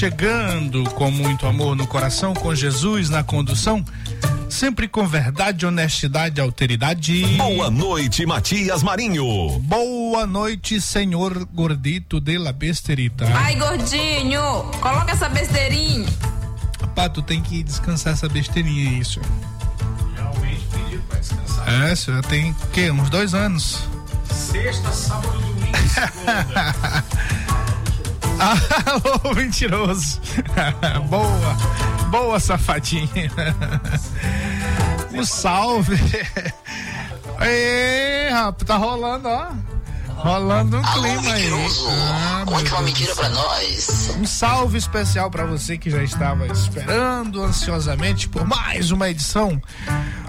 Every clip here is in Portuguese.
Chegando com muito amor no coração, com Jesus na condução, sempre com verdade, honestidade, alteridade. Boa noite, Matias Marinho. Boa noite, senhor gordito de la besterita. Ai, gordinho, coloca essa besteirinha. Pá, tu tem que descansar essa besteirinha aí, senhor. Realmente pedido pra descansar. É, senhor, tem o quê? Uns dois anos. Sexta, sábado, domingo, segunda. Alô, mentiroso. boa, boa, safadinha. Um salve. Ê, rapaz, tá rolando, ó. Rolando um Alô, clima aí. mentiroso. Ah, meu Conte uma mentira pra nós. Um salve especial pra você que já estava esperando ansiosamente por mais uma edição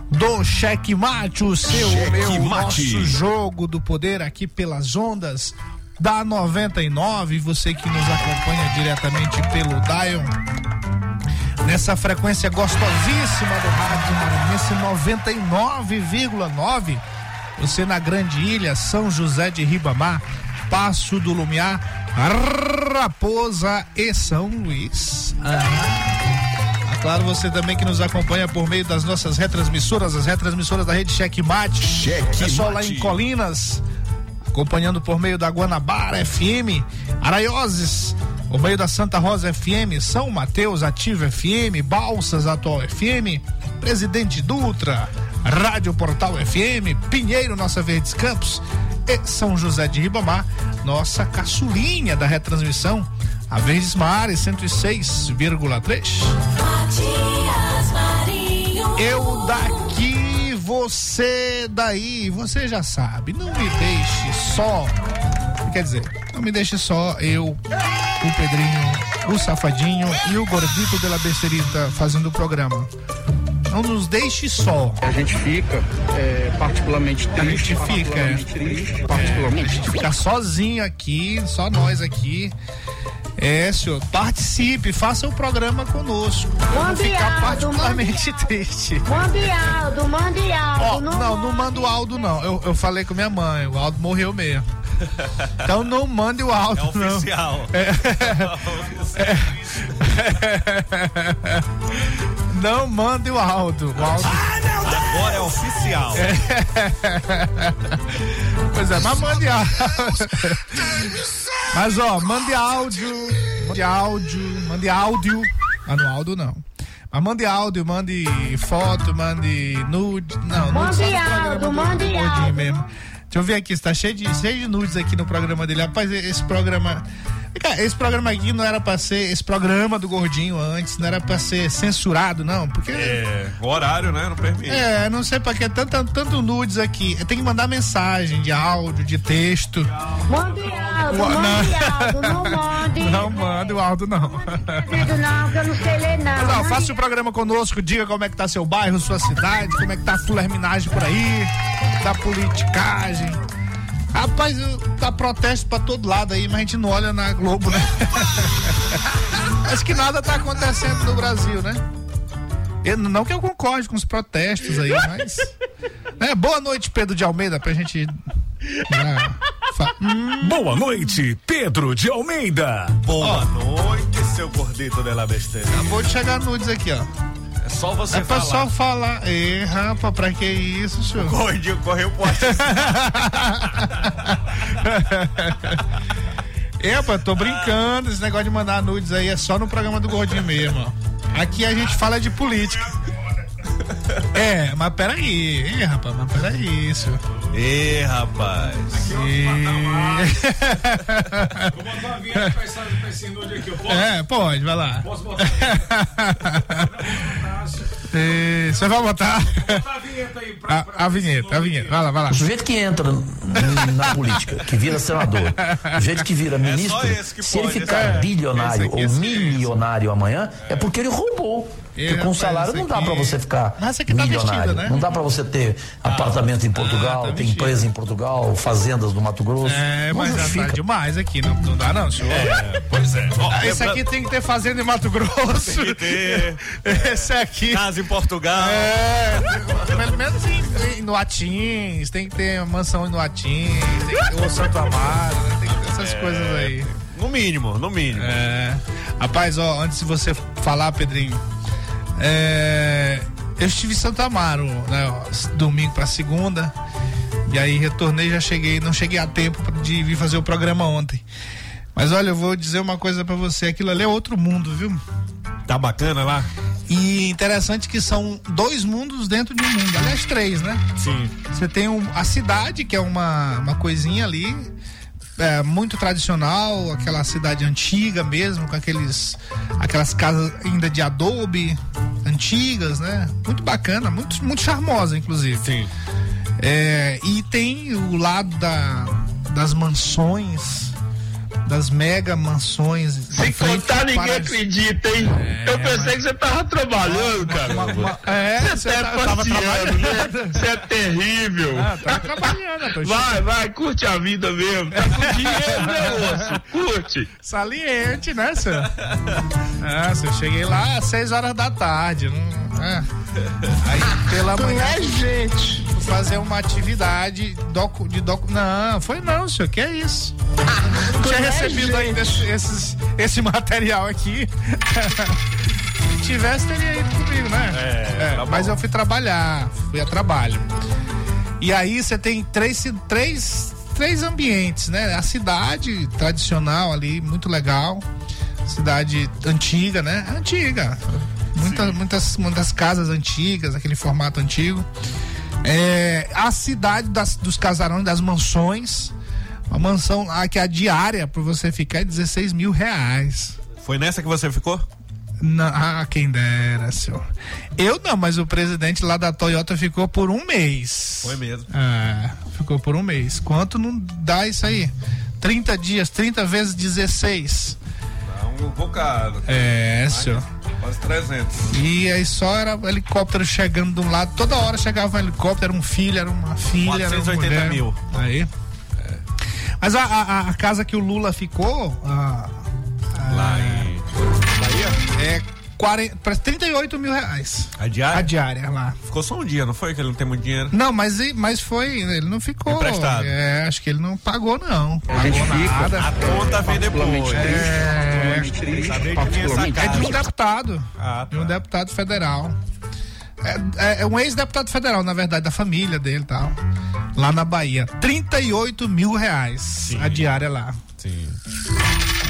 do Cheque Mate, o seu, Cheque meu, Mate. nosso jogo do poder aqui pelas ondas da 99. Você que nos acompanha diretamente pelo Dion. Nessa frequência gostosíssima do Rádio Maranhense 99,9. Você na Grande Ilha, São José de Ribamar, Passo do Lumiar, Raposa e São Luís. Ah, claro, você também que nos acompanha por meio das nossas retransmissoras, as retransmissoras da rede Checkmate. Cheque Pessoal lá em Colinas, acompanhando por meio da Guanabara FM, Araioses, por meio da Santa Rosa FM, São Mateus Ativa FM, Balsas Atual FM, Presidente Dutra, Rádio Portal FM, Pinheiro Nossa Verdes Campos e São José de Ribamar, nossa caçulinha da retransmissão, a Verdes Mares 106,3. Matias Marinho. Eu daqui, você daí, você já sabe. Não me deixe só. Quer dizer, não me deixe só eu, o Pedrinho, o Safadinho e o Gordito de la Besterita fazendo o programa. Não nos deixe só. A gente fica é, particularmente triste. gente fica, é. particularmente triste. A Particularmente gente ficar sozinho aqui, só nós aqui. É, senhor, participe, faça o programa conosco. Vou Mande ficar áudio, particularmente triste. Mande Aldo, mande Aldo. Ó, não, não manda o Aldo, não. Eu, eu falei com minha mãe, o Aldo morreu mesmo. Então não mande o Aldo, É não. oficial. Não mande o Aldo. O Aldo. Agora é oficial. Pois é, mas mande áudio. Mas ó, mande áudio. Mande áudio. Mande áudio. Mas no áudio não. Mas mande áudio, mande foto, mande nude. Não, nude Mande no áudio, mande áudio. mesmo. Deixa eu ver aqui, está cheio de, cheio de nudes aqui no programa dele. Rapaz, esse programa. Cara, esse programa aqui não era pra ser. Esse programa do Gordinho antes não era pra ser censurado, não. Porque. É, o horário, né? Não permite. É, não sei pra que tanto, tanto nudes aqui. Tem que mandar mensagem de áudio, de texto. Mande Aldo, Não. mande Aldo, não mande. Não manda o áudio, não. Não, que eu não sei ler, não. Mas, ó, Mande faça o programa conosco, diga como é que tá seu bairro, sua cidade, como é que tá a fulerminagem por aí, da politicagem. Rapaz, tá protesto pra todo lado aí, mas a gente não olha na Globo, né? Acho que nada tá acontecendo no Brasil, né? Eu- não que eu concorde com os protestos aí, mas. né? Boa noite, Pedro de Almeida, pra gente. né, fa- Boa noite, Pedro de Almeida. Boa noite, seu gordito de la besteira. Acabou de chegar nudes aqui, ó. É só você É pra falar. só falar. Ê, rapaz, pra que isso, senhor? Gordinho correu pro. É, rapaz, tô brincando. Esse negócio de mandar nudes aí é só no programa do Gordinho mesmo. Aqui a gente fala de política. É, mas peraí. Ê, rapaz, mas peraí, senhor. Ê, rapaz. E... Vou botar uma vinheta pra esse, pra nude aqui. Eu posso, É, pode, vai lá. posso botar Você vai botar a vinheta aí pra, a, a vinheta, a vinheta. Vai lá, vai lá. O sujeito que entra na política, que vira senador, o sujeito que vira ministro, só esse que se ele pode, ficar é. bilionário Esse aqui, ou milionário amanhã, é porque ele roubou. Porque É, com rapaz, salário não dá pra você ficar Mas esse aqui tá milionário. vestido, né? Não dá pra você ter apartamento em Portugal, tá ter empresa em Portugal, fazendas no Mato Grosso. É, mas já tá demais aqui, não, não dá não, senhor. Pois é. Esse aqui tem que ter fazenda em Mato Grosso. Tem que ter Esse aqui. casa em Portugal. É, pelo menos em, em, no Atins, tem que ter mansão no Atins, tem que ter o Santo Amaro, né? tem que ter essas coisas aí. No mínimo, no mínimo. É. Rapaz, ó, antes de você falar, Pedrinho, é, eu estive em Santo Amaro, né, domingo pra segunda, e aí retornei, já cheguei, não cheguei a tempo de vir fazer o programa ontem. Mas olha, eu vou dizer uma coisa pra você, aquilo ali é outro mundo, viu? Tá bacana lá? E interessante que são dois mundos dentro de um mundo, aliás, três, né? Sim. Você tem um- a cidade, que é uma, uma coisinha ali, é, muito tradicional, aquela cidade antiga mesmo, com aqueles aquelas casas ainda de adobe, antigas, né? Muito bacana, muito, muito charmosa, inclusive. Sim. É, e tem o lado da, das mansões, das mega mansões. Frente contar, ninguém acredita, hein? eu pensei que você tava trabalhando, cara. Uma- uma- é, você você tá tá- tava né? trabalhando. Você é terrível. Ah, tá trabalhando, eu tô Vai, vai, curte a vida mesmo. Tá com dinheiro, né, moço? Curte. Saliente, né, senhor? Ah, senhor, cheguei lá às 6 horas da tarde. Não, é. Aí pela manhã É, gente. Fazer uma atividade docu, de docu. Não, foi não, senhor. Que é isso? Não tinha recebido ainda esse, esses- esse material aqui. Se tivesse, teria ido comigo, né? É, tá bom. mas eu fui trabalhar, fui a trabalho. E aí você tem três, três, três ambientes, né? A cidade tradicional ali, muito legal. Cidade antiga, né? Antiga. Muitas, muitas, muitas casas antigas, aquele formato antigo. É, a cidade das- dos casarões, das mansões. Uma mansão lá que a diária pra você ficar é 16 mil reais. Foi nessa que você ficou? Não, ah, quem dera, senhor. Eu não, mas o presidente lá da Toyota ficou por um mês. Foi mesmo. É, ficou por um mês. Quanto não dá isso aí? 30 dias, 30 vezes 16. Um bocado. É, senhor. Quase 300. E aí só era helicóptero chegando de um lado, toda hora chegava um helicóptero, era um filho, era uma filha, era uma 480 mulher. mil. Aí. Mas a, a- a casa que o Lula ficou, a- Lá em Bahia? é 40, para 38 mil reais. A diária? A diária lá. Ficou só um dia, não foi? Que ele não tem muito dinheiro. Não, mas, mas foi, ele não ficou. Emprestado. É, acho que ele não pagou, não. A gente Pagou fica- nada. A conta vem depois. É, Sabia que vinha essa é de um deputado. Ah, De um tá. deputado federal. É, é- é um ex-deputado federal, na verdade, da família dele e tal. Lá na Bahia. 38 mil reais a diária lá. Sim.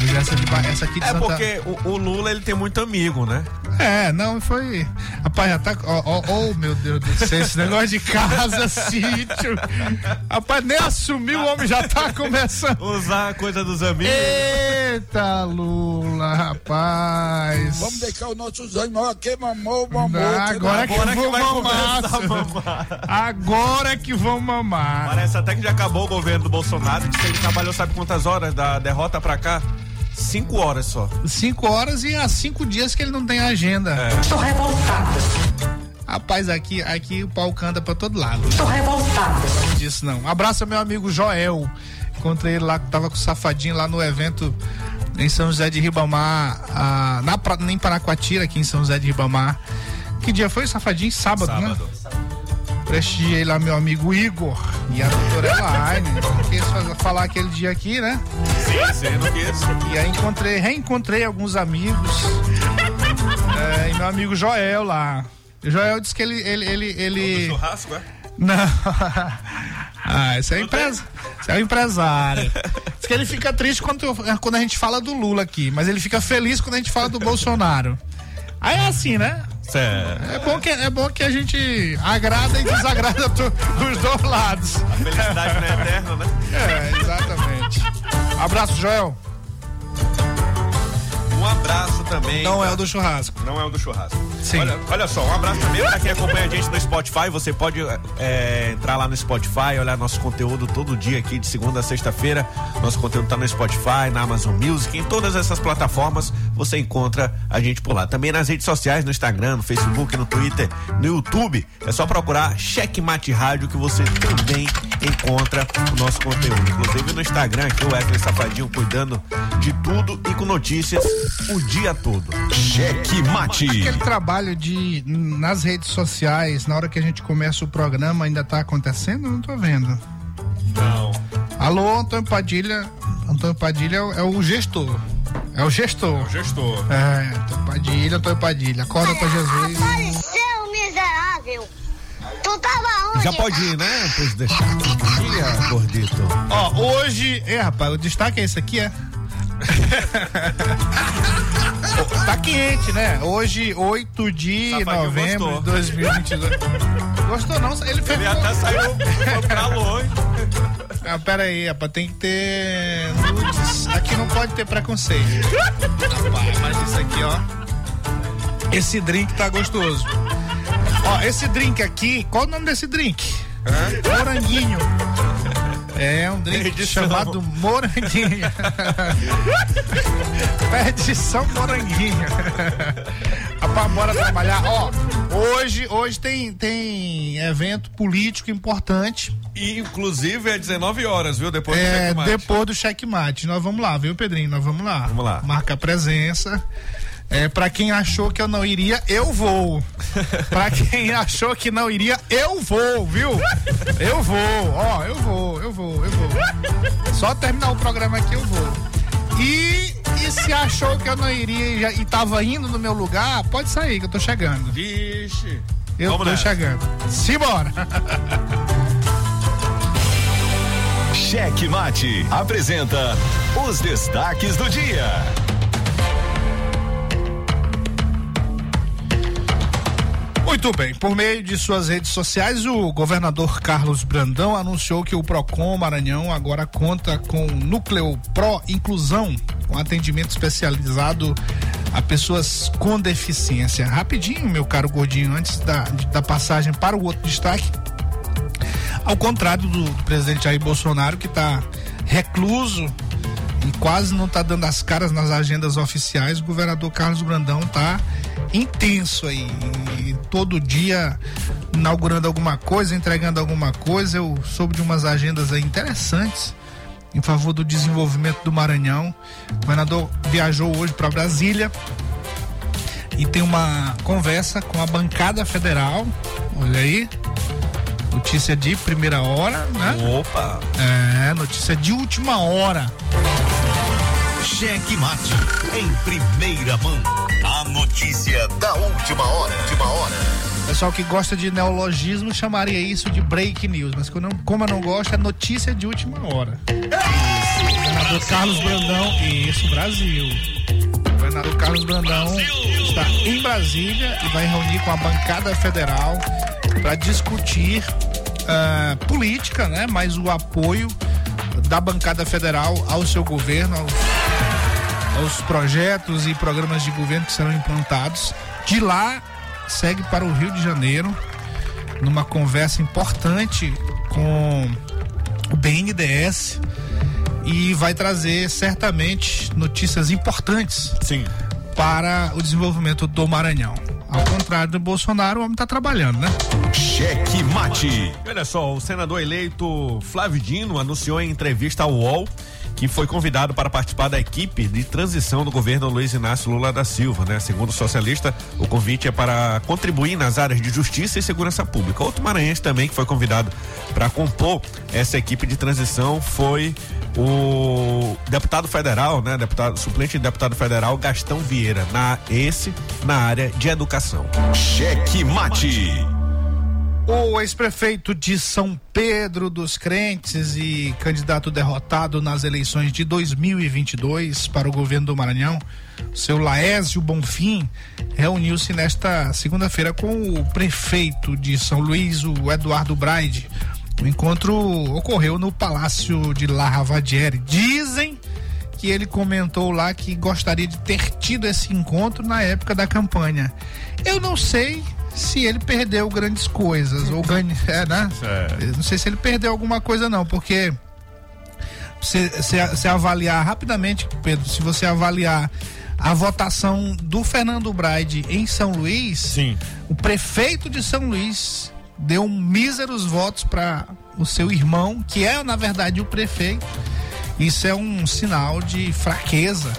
Mas essa, de essa aqui de É Santa... porque o, o Lula ele tem muito amigo, né? É, não, foi. Rapaz, já tá. Ó, ó, ó, meu Deus do céu, esse negócio de casa, sítio. Rapaz, nem assumiu, o homem já tá começando. Usar a coisa dos amigos. Eita, Lula, rapaz. Vamos deixar o nosso zanho aqui, mamou, mamou. Ah, agora, Agora que, que vão vai mamar. começar a senhor. Agora que vão mamar. Parece até que já acabou o governo do Bolsonaro. Que ele trabalhou, sabe quantas horas da derrota pra cá? Cinco horas só. Cinco horas e há cinco dias que ele não tem agenda. É. Estou revoltada. Rapaz, aqui, aqui o pau canta pra todo lado. Tô revoltada. Não disso não. Abraço ao meu amigo Joel. Encontrei ele lá que tava com o safadinho lá no evento em São José de Ribamar, ah, na, pra- em Paraquatira, aqui em São José de Ribamar. Que dia foi, safadinho? Sábado, né? Prestigiei lá meu amigo Igor e a doutora Elaine. Não quis falar aquele dia aqui, né? Sim, sim, não quis. E aí encontrei, reencontrei alguns amigos. É, e meu amigo Joel lá. O Joel disse que ele. ele, ele, ele... Churrasco, é? Não. Ah, esse é, empresa... é o empresário. Diz que ele fica triste quando, eu- quando a gente fala do Lula aqui, mas ele fica feliz quando a gente fala do Bolsonaro. Aí é assim, né? É bom que, é bom que a gente agrada e desagrada dos dois lados. A felicidade não é eterna, né? É, exatamente. Abraço, Joel. Um abraço também. Não é o do churrasco. Não é o do churrasco. Sim. Olha, olha só, um abraço também pra quem acompanha a gente no Spotify. Você pode é, entrar lá no Spotify, olhar nosso conteúdo todo dia aqui, de segunda a sexta-feira. Nosso conteúdo tá no Spotify, na Amazon Music, em todas essas plataformas você encontra a gente por lá. Também nas redes sociais, no Instagram, no Facebook, no Twitter, no YouTube. É só procurar Checkmate Rádio que você também encontra o nosso conteúdo. Inclusive no Instagram aqui, o Wesley Safadinho cuidando de tudo e com notícias o dia todo. Cheque Mate. Aquele trabalho de nas redes sociais, na hora que a gente começa o programa, ainda tá acontecendo? Eu Não tô vendo. Não. Alô, Antônio Padilha. Antônio Padilha é o, é o gestor. É o gestor. Gestor. É, Antônio Padilha, Antônio Padilha. Acorda pra Jesus. Apareceu, miserável. Tu tava onde? Já pode ir, né? Pois deixar. Dia, gordito. Ó, hoje. É, rapaz, o destaque é esse aqui, é? Tá quente, né? Hoje, 8 de Safadinho novembro de 2022. Gostou não? Ele fez. Ele até saiu pra longe. Ah, pera aí, rapaz, tem que ter nudes. Aqui não pode ter preconceito. Rapaz, mas isso aqui, ó. Esse drink tá gostoso. Ó, esse drink aqui, qual o nome desse drink? Moranguinho. É um drink chamado Moranguinho. Perdição Moranguinho. Rapaz, bora trabalhar. Ó, hoje, hoje tem, tem evento político importante. E, inclusive, é 19 horas, viu? Depois do É, checkmate. depois do checkmate. Nós vamos lá, viu, Pedrinho? Nós vamos lá. Vamos lá. Marca a presença. É, pra quem achou que eu não iria, eu vou. pra quem achou que não iria, eu vou, viu? Eu vou, ó, eu vou, eu vou, eu vou. Só terminar o programa aqui eu vou. E, e se achou que eu não iria e, já- e tava indo no meu lugar, pode sair que eu tô chegando. Vixe. Eu Vamos tô nessa. chegando. Simbora! Cheque Mate apresenta os destaques do dia. Muito bem, por meio de suas redes sociais, o governador Carlos Brandão anunciou que o Procon Maranhão agora conta com o Núcleo Pro Inclusão, com atendimento especializado a pessoas com deficiência. Rapidinho, meu caro gordinho, antes da, da passagem para o outro destaque, ao contrário do, do presidente Jair Bolsonaro, que está recluso e quase não está dando as caras nas agendas oficiais, o governador Carlos Brandão está intenso aí. E todo dia inaugurando alguma coisa, entregando alguma coisa. Eu soube de umas agendas aí interessantes em favor do desenvolvimento do Maranhão. O governador viajou hoje para Brasília e tem uma conversa com a bancada federal. Olha aí. Notícia de primeira hora, né? Opa. É, notícia de última hora. Cheque Mate em primeira mão. A notícia da última hora. Última hora. Pessoal que gosta de neologismo chamaria isso de break news, mas como eu não, gosto, é notícia de última hora. Governador Carlos Brandão, isso, Brasil. O governador Carlos Brandão está em Brasília e vai reunir com a bancada federal para discutir ah, política, né? Mas o apoio da bancada federal ao seu governo, aos aos projetos e programas de governo que serão implantados. De lá, segue para o Rio de Janeiro, numa conversa importante com o BNDES e vai trazer certamente notícias importantes Sim. para o desenvolvimento do Maranhão. Ao contrário do Bolsonaro, o homem tá trabalhando, né? Cheque mate. Olha só, o senador eleito Flávio Dino anunciou em entrevista ao UOL que foi convidado para participar da equipe de transição do governo Luiz Inácio Lula da Silva, né? Segundo o socialista, o convite é para contribuir nas áreas de justiça e segurança pública. Outro maranhense também que foi convidado para compor essa equipe de transição foi o deputado federal, né? Deputado suplente de deputado federal Gastão Vieira, na esse na área de educação. Cheque mate. O ex-prefeito de São Pedro dos Crentes e candidato derrotado nas eleições de 2022 para o governo do Maranhão, seu Laésio Bonfim, reuniu-se nesta segunda-feira com o prefeito de São Luís, o Eduardo Braide. O encontro ocorreu no Palácio de La Ravadiere. Dizem que ele comentou lá que gostaria de ter tido esse encontro na época da campanha. Eu não sei se ele perdeu grandes coisas ou ganha, é, né? Eu Não sei se ele perdeu alguma coisa não, porque se, se, se avaliar rapidamente, Pedro, se você avaliar a votação do Fernando Braide em São Luís, Sim. o prefeito de São Luís deu míseros votos para o seu irmão, que é na verdade o prefeito. Isso é um sinal de fraqueza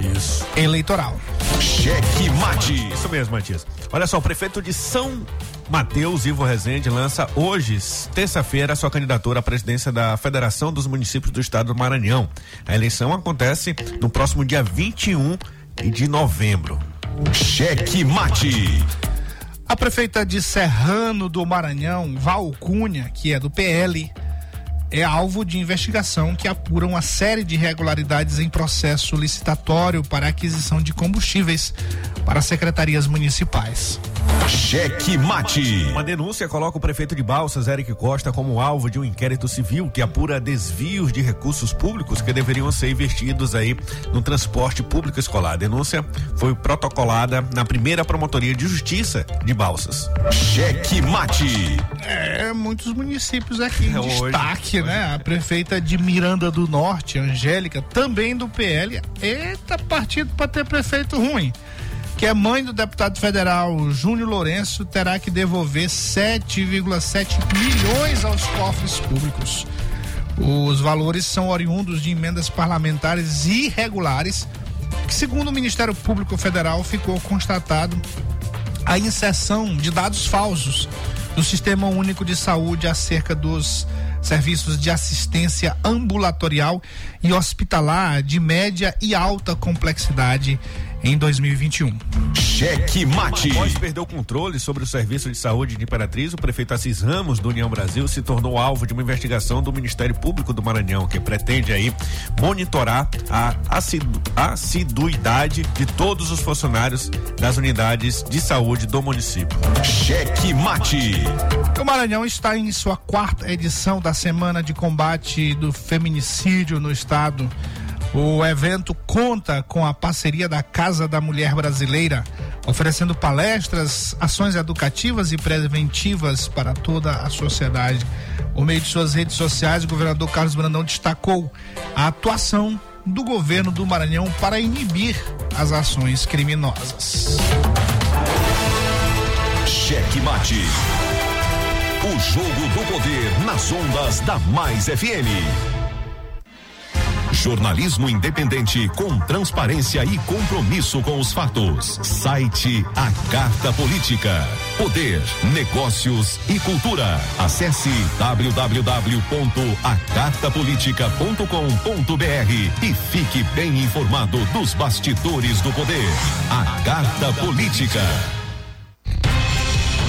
Isso. eleitoral. Cheque mate. Isso mesmo, Matias. Olha só, o prefeito de São Mateus, Ivo Rezende, lança hoje, terça-feira, sua candidatura à presidência da Federação dos Municípios do Estado do Maranhão. A eleição acontece no próximo dia 21 de novembro. Cheque mate. A prefeita de Serrano do Maranhão, Val Cunha, que é do PL, é alvo de investigação que apura uma série de irregularidades em processo licitatório para aquisição de combustíveis para secretarias municipais. Cheque mate. Uma denúncia coloca o prefeito de Balsas, Eric Costa, como alvo de um inquérito civil que apura desvios de recursos públicos que deveriam ser investidos aí no transporte público escolar. A denúncia foi protocolada na primeira promotoria de justiça de Balsas. Cheque mate. É, muitos municípios aqui em É, hoje- né? A prefeita de Miranda do Norte, Angélica, também do PL. Eita, partido para ter prefeito ruim. Que é mãe do deputado federal Júnior Lourenço, terá que devolver 7,7 milhões aos cofres públicos. Os valores são oriundos de emendas parlamentares irregulares, que, segundo o Ministério Público Federal, ficou constatado a inserção de dados falsos do Sistema Único de Saúde acerca dos serviços de assistência ambulatorial e hospitalar de média e alta complexidade em 2021. Cheque mate. Após perder o controle sobre o serviço de saúde de Imperatriz, o prefeito Assis Ramos, do União Brasil, se tornou alvo de uma investigação do Ministério Público do Maranhão, que pretende aí monitorar a assidu- assiduidade de todos os funcionários das unidades de saúde do município. Cheque mate. O Maranhão está em sua quarta edição da Semana de Combate do Feminicídio no estado. O evento conta com a parceria da Casa da Mulher Brasileira, oferecendo palestras, ações educativas e preventivas para toda a sociedade. Por meio de suas redes sociais, o governador Carlos Brandão destacou a atuação do governo do Maranhão para inibir as ações criminosas. Cheque mate. O jogo do poder nas ondas da Mais FM. Jornalismo independente com transparência e compromisso com os fatos. Site A Carta Política. Poder, negócios e cultura. Acesse www.acartapolitica.com.br e fique bem informado dos bastidores do poder. A Carta Política.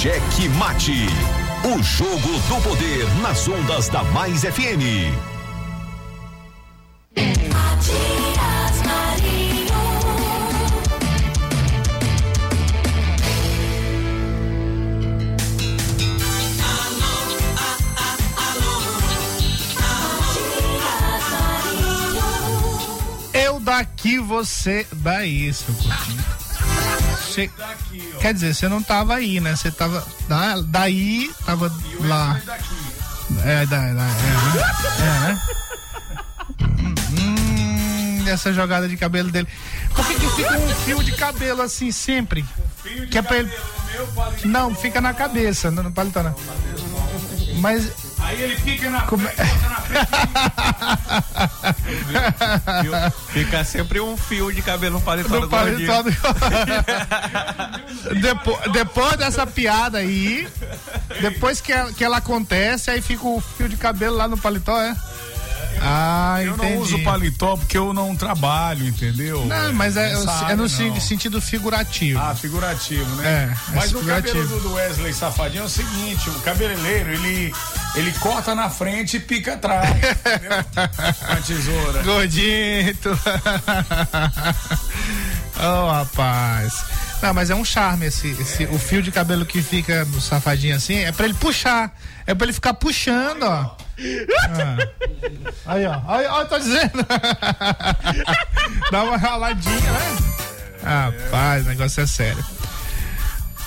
Cheque Mate. O jogo do poder nas ondas da Mais FM. Matias Marinho. Eu daqui, você daí, seu curtinho. Você- quer dizer, você não tava aí, né? Você tava da- daí, tava lá. É, da, da, é, né? É, né? Hum, essa jogada de cabelo dele. Por que, que fica um fio de cabelo assim sempre? que é pra ele. Não, fica na cabeça, não no paletó não. Mas. Aí ele fica na Como é- Fica sempre um fio de cabelo no paletó do paletó do... depois, depois dessa piada aí, depois que ela, que ela acontece, aí fica o fio de cabelo lá no paletó, é? Ah, Eu entendi. não uso paletó porque eu não trabalho, entendeu? Não, mas é, Nessa é no não. sentido figurativo. Ah, figurativo, né? É, é Mas o cabelo do Wesley Safadinho é o seguinte, o cabeleireiro, ele, ele corta na frente e pica atrás, entendeu? Com a tesoura. Gordito. oh, rapaz. Não, mas é um charme esse, esse o fio de cabelo que fica no safadinho assim, é pra ele puxar, é pra ele ficar puxando, ó. Ah. Aí, ó. Aí, ó, tô dizendo. Dá uma raladinha, né? Rapaz, o negócio é sério.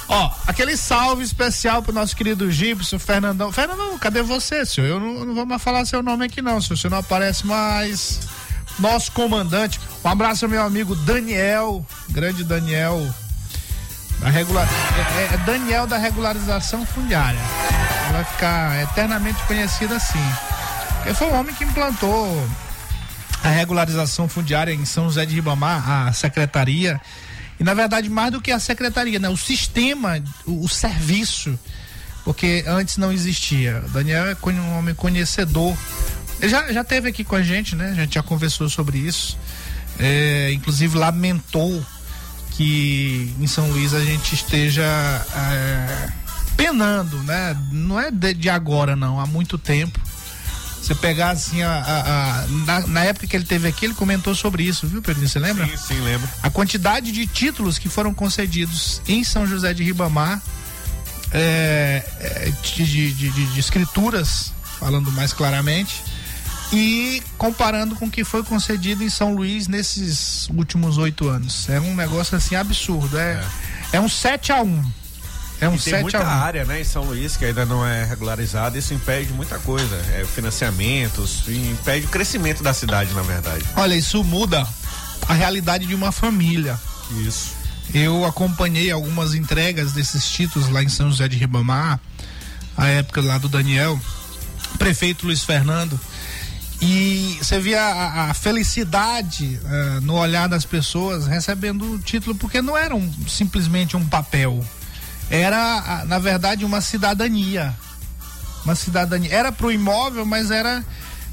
Ó, aquele salve especial pro nosso querido Gibson, Fernandão. Fernandão, cadê você, senhor? Eu não, não vou mais falar seu nome aqui, não, senhor. Você não aparece mais. Nosso comandante. Um abraço ao meu amigo Daniel, grande Daniel. Da regular... é, é- é Daniel da regularização fundiária. Vai ficar eternamente conhecido assim. Ele foi o homem que implantou a regularização fundiária em São José de Ribamar, a secretaria. E na verdade, mais do que a secretaria, né? O sistema, o, o serviço. Porque antes não existia. O Daniel é um homem conhecedor. Ele já, já teve aqui com a gente, né? A gente já conversou sobre isso. É, inclusive lamentou que em São Luís a gente esteja é, penando, né? Não é de, de agora, não, há muito tempo. Você pegar assim, a, a- a- na, na época que ele teve aqui, ele comentou sobre isso, viu, Pedro? Você lembra? Sim, sim, lembro. A quantidade de títulos que foram concedidos em São José de Ribamar, é, é, de, de- de- de- escrituras, falando mais claramente, e comparando com o que foi concedido em São Luís nesses últimos oito anos. É um negócio assim absurdo. É, é. um 7 a 1 É um E tem 7 muita a 1 área, né, em São Luís que ainda não é regularizada, isso impede muita coisa, é, financiamentos, impede o crescimento da cidade, na verdade. Olha, isso muda a realidade de uma família. Isso. Eu acompanhei algumas entregas desses títulos lá em São José de Ribamar, a época lá do Daniel, prefeito Luiz Fernando. E você via a, a felicidade eh, no olhar das pessoas recebendo o título, porque não era um- simplesmente um papel. Era, na verdade, uma cidadania. Uma cidadania. Era pro imóvel, mas era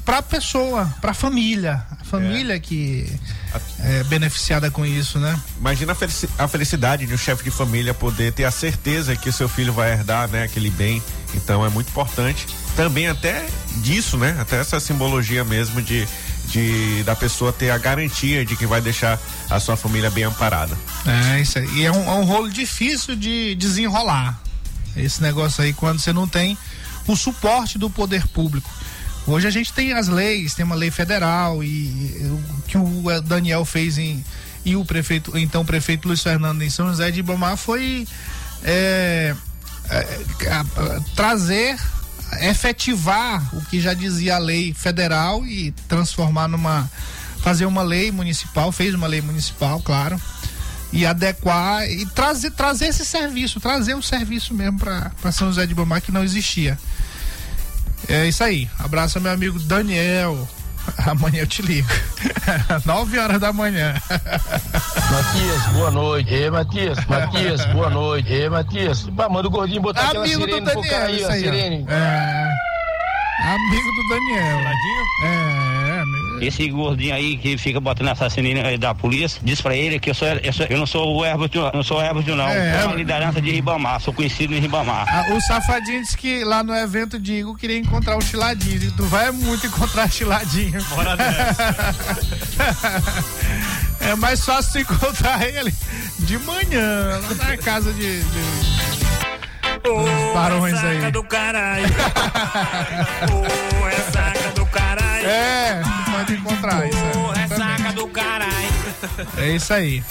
pra pessoa, pra família. A família que é beneficiada com isso, né? Imagina a, a felicidade de um chefe de família poder ter a certeza que o seu filho vai herdar, né, aquele bem. Então é muito importante. Também até disso, né? Até essa simbologia mesmo de, de da pessoa ter a garantia de que vai deixar a sua família bem amparada. É, isso aí. E é um, é um rolo difícil de desenrolar. Esse negócio aí, quando você não tem o suporte do poder público. Hoje a gente tem as leis, tem uma lei federal e, o que o eh, Daniel fez em e o prefeito, então o prefeito Luiz Fernando em São José de Ibamar foi é, é, trazer, efetivar o que já dizia a lei federal e transformar numa fazer uma lei municipal, fez uma lei municipal, claro, e adequar e trazer trazer esse serviço, trazer o serviço mesmo para São José de Ibamar que não existia. É isso aí. Abraço meu amigo Daniel, Amanhã eu te ligo. 9 horas da manhã. Matias, boa noite. Ê, Matias, Matias, boa noite. Ê, Matias, pá, manda o gordinho botar aquela Amigo do sirene pro cara Daniel, aí, ó. sirene. É. Amigo do Daniel. É, amigo. Esse gordinho aí que fica botando essa sirene da polícia, diz pra ele que eu sou, eu, sou- eu não sou o Herbert, não sou o Herbert não. É, É, uma é. liderança de Ribamar, sou conhecido em Ribamar. Ah, o safadinho disse que lá no evento de Igor queria encontrar o chiladinho. Tu vai muito encontrar chiladinho. Bora É mais fácil encontrar ele de manhã, lá na casa de. de... dos barões aí. do caralho. Ô, é saca do caralho. É, encontrar isso. É do caralho. É isso aí.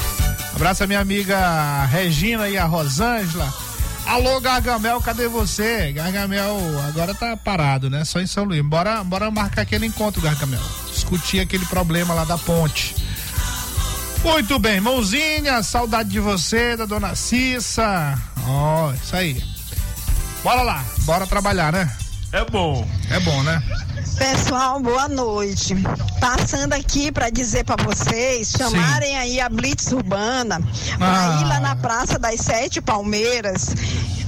Abraço a minha amiga Regina e a Rosângela. Alô, Gargamel, cadê você? Gargamel agora tá parado, né? Só em São Luís. Bora, bora marcar aquele encontro, Gargamel. Discutir aquele problema lá da ponte. Muito bem, mãozinha, saudade de você, da dona Cissa. Ó, isso aí. Bora lá, bora trabalhar, né? É bom. É bom, né? Pessoal, boa noite. Passando aqui para dizer para vocês chamarem aí a Blitz Urbana para Ah. ir lá na Praça das Sete Palmeiras,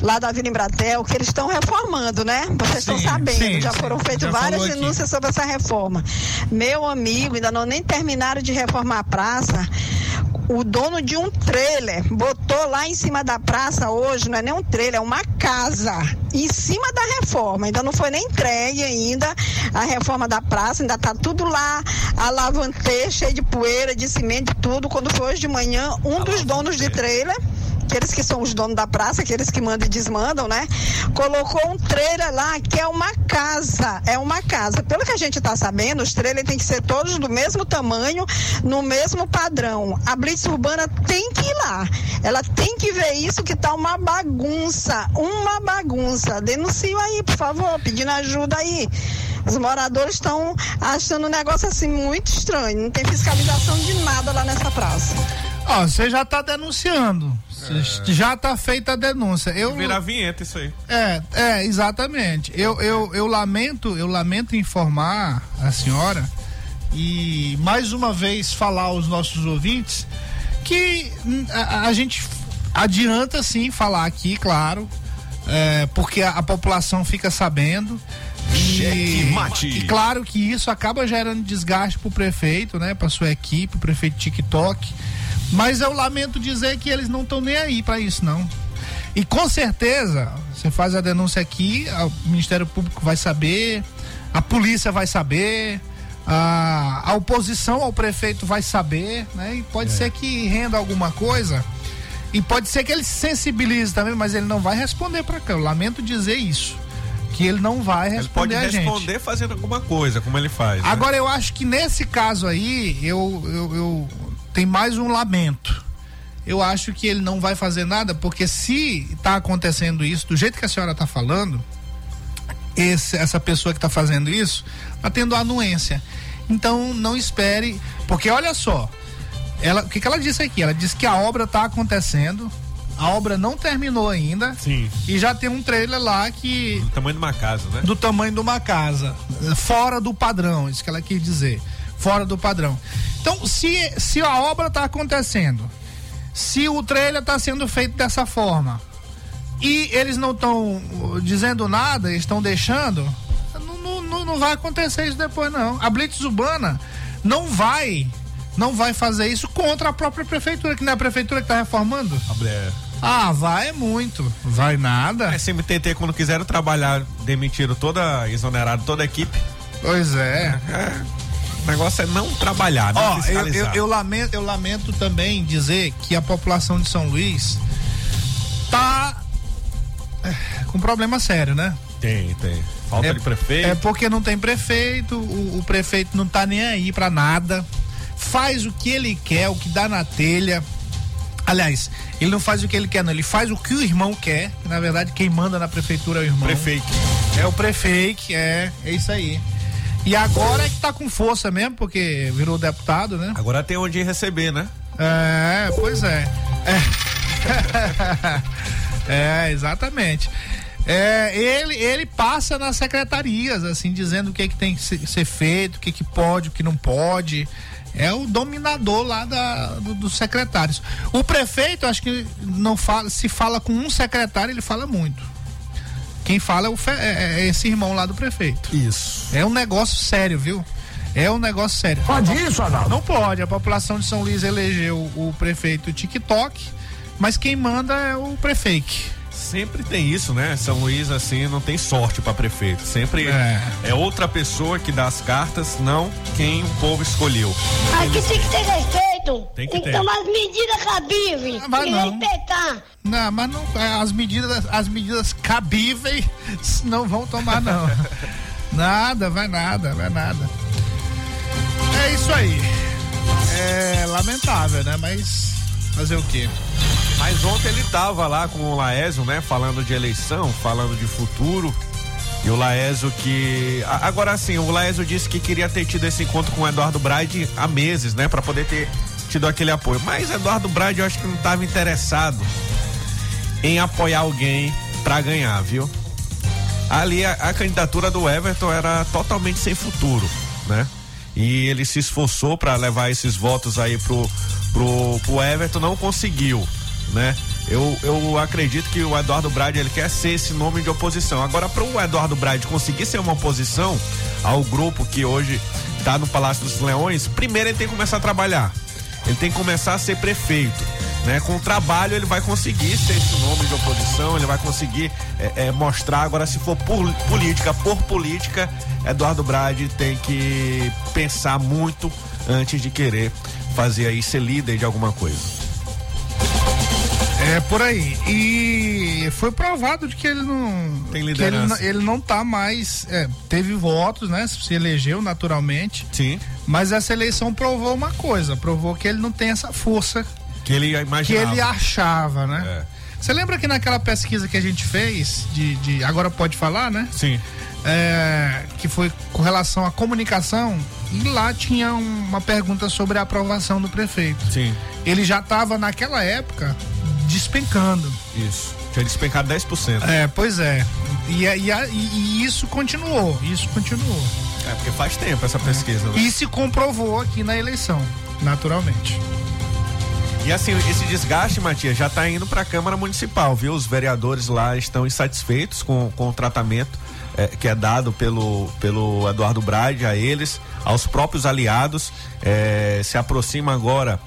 lá da Vila Embratel, que eles estão reformando, né? Vocês estão Sim, sabendo, sim, já sim. foram feitas várias denúncias sobre essa reforma. Meu amigo, ainda não nem terminaram de reformar a praça. O dono de um trailer botou lá em cima da praça hoje, não é nem um trailer, é uma casa, em cima da reforma. Ainda não foi nem entregue ainda a reforma da praça, ainda tá tudo lá, a lavante cheio de poeira, de cimento, tudo. Quando foi hoje de manhã, um dos donos de trailer aqueles que são os donos da praça, aqueles que mandam e desmandam, né? Colocou um trailer lá que é uma casa, é uma casa. Pelo que a gente tá sabendo, os trailers têm que ser todos do mesmo tamanho, no mesmo padrão. A Blitz Urbana tem que ir lá. Ela tem que ver isso que tá uma bagunça, uma bagunça. Denuncio aí, por favor, pedindo ajuda aí. Os moradores estão achando um negócio assim muito estranho. Não tem fiscalização de nada lá nessa praça. Ó, você já tá denunciando. Cê Já tá feita a denúncia. Eu Virar vinheta isso aí. É, é, exatamente. Eu, eu, eu lamento, eu lamento informar a senhora e mais uma vez falar aos nossos ouvintes que hum, a, a gente adianta sim falar aqui, claro, é, porque a, a população fica sabendo. E, mate. e claro que isso acaba gerando desgaste pro prefeito, né, para sua equipe, o prefeito TikTok. Mas eu lamento dizer que eles não estão nem aí para isso, não. E com certeza, você faz a denúncia aqui, o Ministério Público vai saber, a polícia vai saber, a, a oposição ao prefeito vai saber, né? E pode ser que renda alguma coisa. E pode ser que ele se sensibilize também, mas ele não vai responder para cá. Eu lamento dizer isso. Que ele não vai Ele pode responder a gente. responder fazendo alguma coisa, como ele faz. né? Agora eu acho que nesse caso aí, eu, eu, eu tem mais um lamento. Eu acho que ele não vai fazer nada, porque se está acontecendo isso, do jeito que a senhora está falando, esse, essa pessoa que está fazendo isso está tendo anuência. Então não espere, porque olha só, ela, o que, que ela disse aqui? Ela disse que a obra está acontecendo, a obra não terminou ainda. Sim. E já tem um trailer lá que Do tamanho de uma casa, né? do tamanho de uma casa, fora do padrão, isso que ela quis dizer, fora do padrão. Então, se, se a obra está acontecendo, se o trailer está sendo feito dessa forma e eles não estão dizendo nada, estão deixando, não, não- não, vai acontecer isso depois não. A Blitz Urbana não vai, não vai fazer isso contra a própria prefeitura, que não é a prefeitura que está reformando. Ah, vai muito. Vai nada. É CMTT, quando quiseram trabalhar, demitiram toda, exoneraram toda a equipe. Pois é. O negócio é não trabalhar, não Ó, eu, eu, eu lamento, eu lamento também dizer que a população de São Luís tá é, com problema sério, né? Tem, tem. Falta é, de prefeito. É porque não tem prefeito, o, o prefeito não tá nem aí pra nada. Faz o que ele quer, o que dá na telha. Aliás, ele não faz o que ele quer, não. Ele faz o que o irmão quer. que, Na verdade, quem manda na prefeitura é o irmão. Prefeito. É o prefeito, é, é isso aí. E agora é que tá com força mesmo, porque virou deputado, né? Agora tem onde receber, né? É, pois é. É, é exatamente. É, ele, ele passa nas secretarias, assim, dizendo o que, é que tem que ser, ser feito, o que, é que pode, o que não pode. É o dominador lá da, do- dos secretários. O prefeito, acho que não fala, se fala com um secretário, ele fala muito. Quem fala é, o fe- é- é esse irmão lá do prefeito. Isso. É um negócio sério, viu? É um negócio sério. Pode isso, Arnaldo? Não pode. A população de São Luís elegeu o prefeito TikTok, mas quem manda é o prefeito. Sempre tem isso, né? São Luís, assim, não tem sorte pra prefeito. Sempre É. é. outra pessoa que dá as cartas, não quem o povo escolheu. Aqui tem que ter respeito. Tem que ter. tomar as medidas cabíveis. vai e não. respeitar. Não, mas não, é, as medidas, as medidas cabíveis não vão tomar não. nada, vai nada, vai nada. É isso aí. É lamentável, né? Mas fazer o quê? Mas ontem ele tava lá com o Laésio, né? Falando de eleição, falando de futuro. E o Laésio que. Agora sim, o Laésio disse que queria ter tido esse encontro com o Eduardo Braide há meses, né? Pra poder ter tido aquele apoio. Mas Eduardo Braide eu acho que não tava interessado em apoiar alguém pra ganhar, viu? Ali a, a candidatura do Everton era totalmente sem futuro, né? E ele se esforçou pra levar esses votos aí pro, pro, pro Everton, não conseguiu, né? Eu, eu acredito que o Eduardo Brade ele quer ser esse nome de oposição. Agora, para o Eduardo Brade conseguir ser uma oposição ao grupo que hoje está no Palácio dos Leões, primeiro ele tem que começar a trabalhar. Ele tem que começar a ser prefeito. Né? Com o trabalho ele vai conseguir ser esse nome de oposição, ele vai conseguir é, é, mostrar. Agora, se for por política, por política, Eduardo Brade tem que pensar muito antes de querer fazer aí ser líder de alguma coisa. É por aí. E foi provado de que ele não. Tem que ele, não- liderança. ele não tá mais. é, teve votos, né? Se elegeu naturalmente. Sim. Mas essa eleição provou uma coisa: provou que ele não tem essa força Que ele que imaginava. ele achava, né? É. Você lembra que naquela pesquisa que a gente fez, de, de- agora pode falar, né? Sim. É, que foi com relação à comunicação, e lá tinha um- uma pergunta sobre a aprovação do prefeito. Sim. Ele já estava naquela época despencando. Isso. Tinha despencado 10%. É, pois é. E, e, e- isso continuou, isso continuou. É, porque faz tempo essa pesquisa, né? E se comprovou aqui na eleição, naturalmente. E assim, esse desgaste, Matias, já está indo para a Câmara Municipal, viu? Os vereadores lá estão insatisfeitos com, com o tratamento eh, que é dado pelo, pelo Eduardo Brade a eles, aos próprios aliados. Eh, se aproxima agora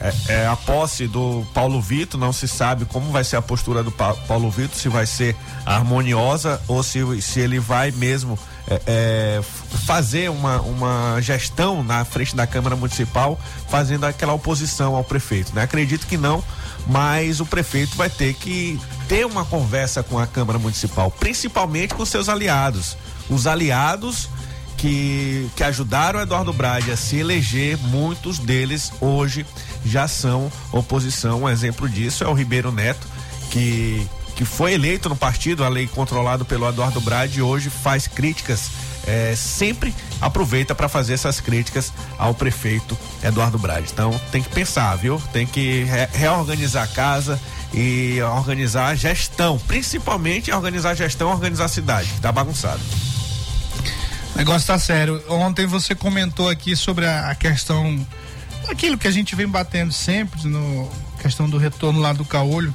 eh, eh, a posse do Paulo Vitor, não se sabe como vai ser a postura do Pa- Paulo Vitor, se vai ser harmoniosa ou se, se ele vai mesmo é, é, fazer uma, uma gestão na frente da Câmara Municipal, fazendo aquela oposição ao prefeito. Né? Acredito que não, mas o prefeito vai ter que ter uma conversa com a Câmara Municipal, principalmente com seus aliados. Os aliados que, que ajudaram o Eduardo Brade a se eleger, muitos deles hoje já são oposição. Um exemplo disso é o Ribeiro Neto, que, que foi eleito no partido, a lei controlado pelo Eduardo Brade, e hoje faz críticas, eh, sempre aproveita para fazer essas críticas ao prefeito Eduardo Brade. Então tem que pensar, viu? Tem que re- reorganizar a casa e organizar a gestão, principalmente organizar a gestão, organizar a cidade, que tá bagunçado. O negócio tá sério. Ontem você comentou aqui sobre a, a questão, aquilo que a gente vem batendo sempre, no questão do retorno lá do Caolho,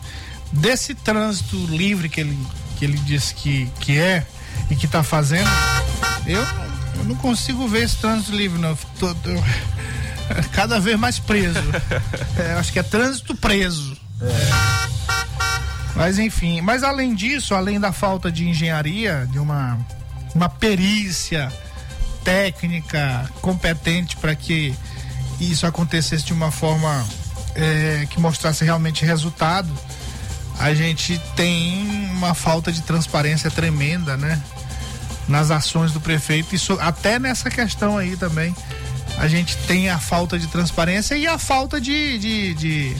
desse trânsito livre que ele, que ele disse que, que é e que tá fazendo. Eu, eu não consigo ver esse trânsito livre, não. Tô- tô- cada vez mais preso. É, acho que é trânsito preso. É. Mas enfim, mas além disso, além da falta de engenharia, de uma, uma perícia técnica competente para que isso acontecesse de uma forma é, que mostrasse realmente resultado, a gente tem uma falta de transparência tremenda, né? Nas ações do prefeito, isso até nessa questão aí também. A gente tem a falta de transparência e a falta de. de, de-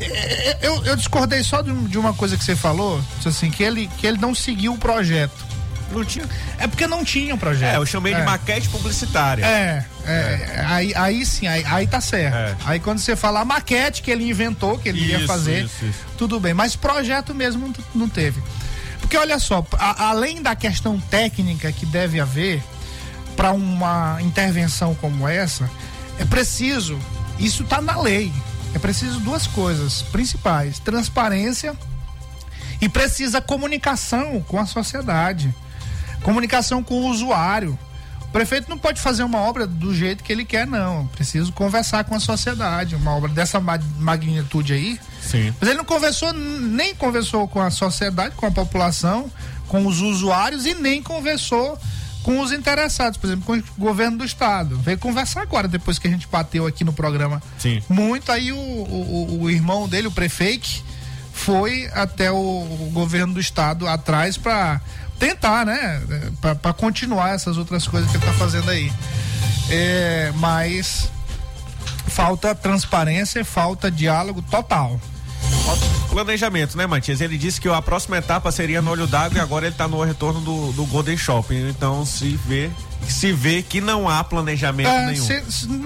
É, eu, eu discordei só de, um- uma coisa que você falou, assim, que ele, que ele não seguiu o projeto. Não tinha. É porque não tinha um projeto. É, eu chamei de É. maquete publicitária. É, é, Aí, aí sim, aí, aí tá certo. É. Aí quando você fala a maquete que ele inventou, que ele ia Isso, fazer, isso, isso. tudo bem. Mas projeto mesmo não, teve. porque olha só, a- além da questão técnica que deve haver para uma intervenção como essa, é preciso, isso está na lei, é preciso duas coisas principais: transparência e precisa comunicação com a sociedade, comunicação com o usuário. O prefeito não pode fazer uma obra do jeito que ele quer, não. Preciso conversar com a sociedade. Uma obra dessa ma- magnitude aí. Sim. Mas ele não conversou, nem conversou com a sociedade, com a população, com os usuários e nem conversou com os interessados, por exemplo, com o governo do estado. Veio conversar agora, depois que a gente bateu aqui no programa Sim. muito, aí o, o, o irmão dele, o prefeito, foi até o, o governo do estado atrás para tentar, né? para continuar essas outras coisas que ele tá fazendo aí. É, mas falta transparência, falta diálogo total. Planejamento, né, Matias? Ele disse que a próxima etapa seria no olho d'água e agora ele está no retorno do, do Golden Shopping. Então se vê, se vê que não há planejamento É, nenhum. se,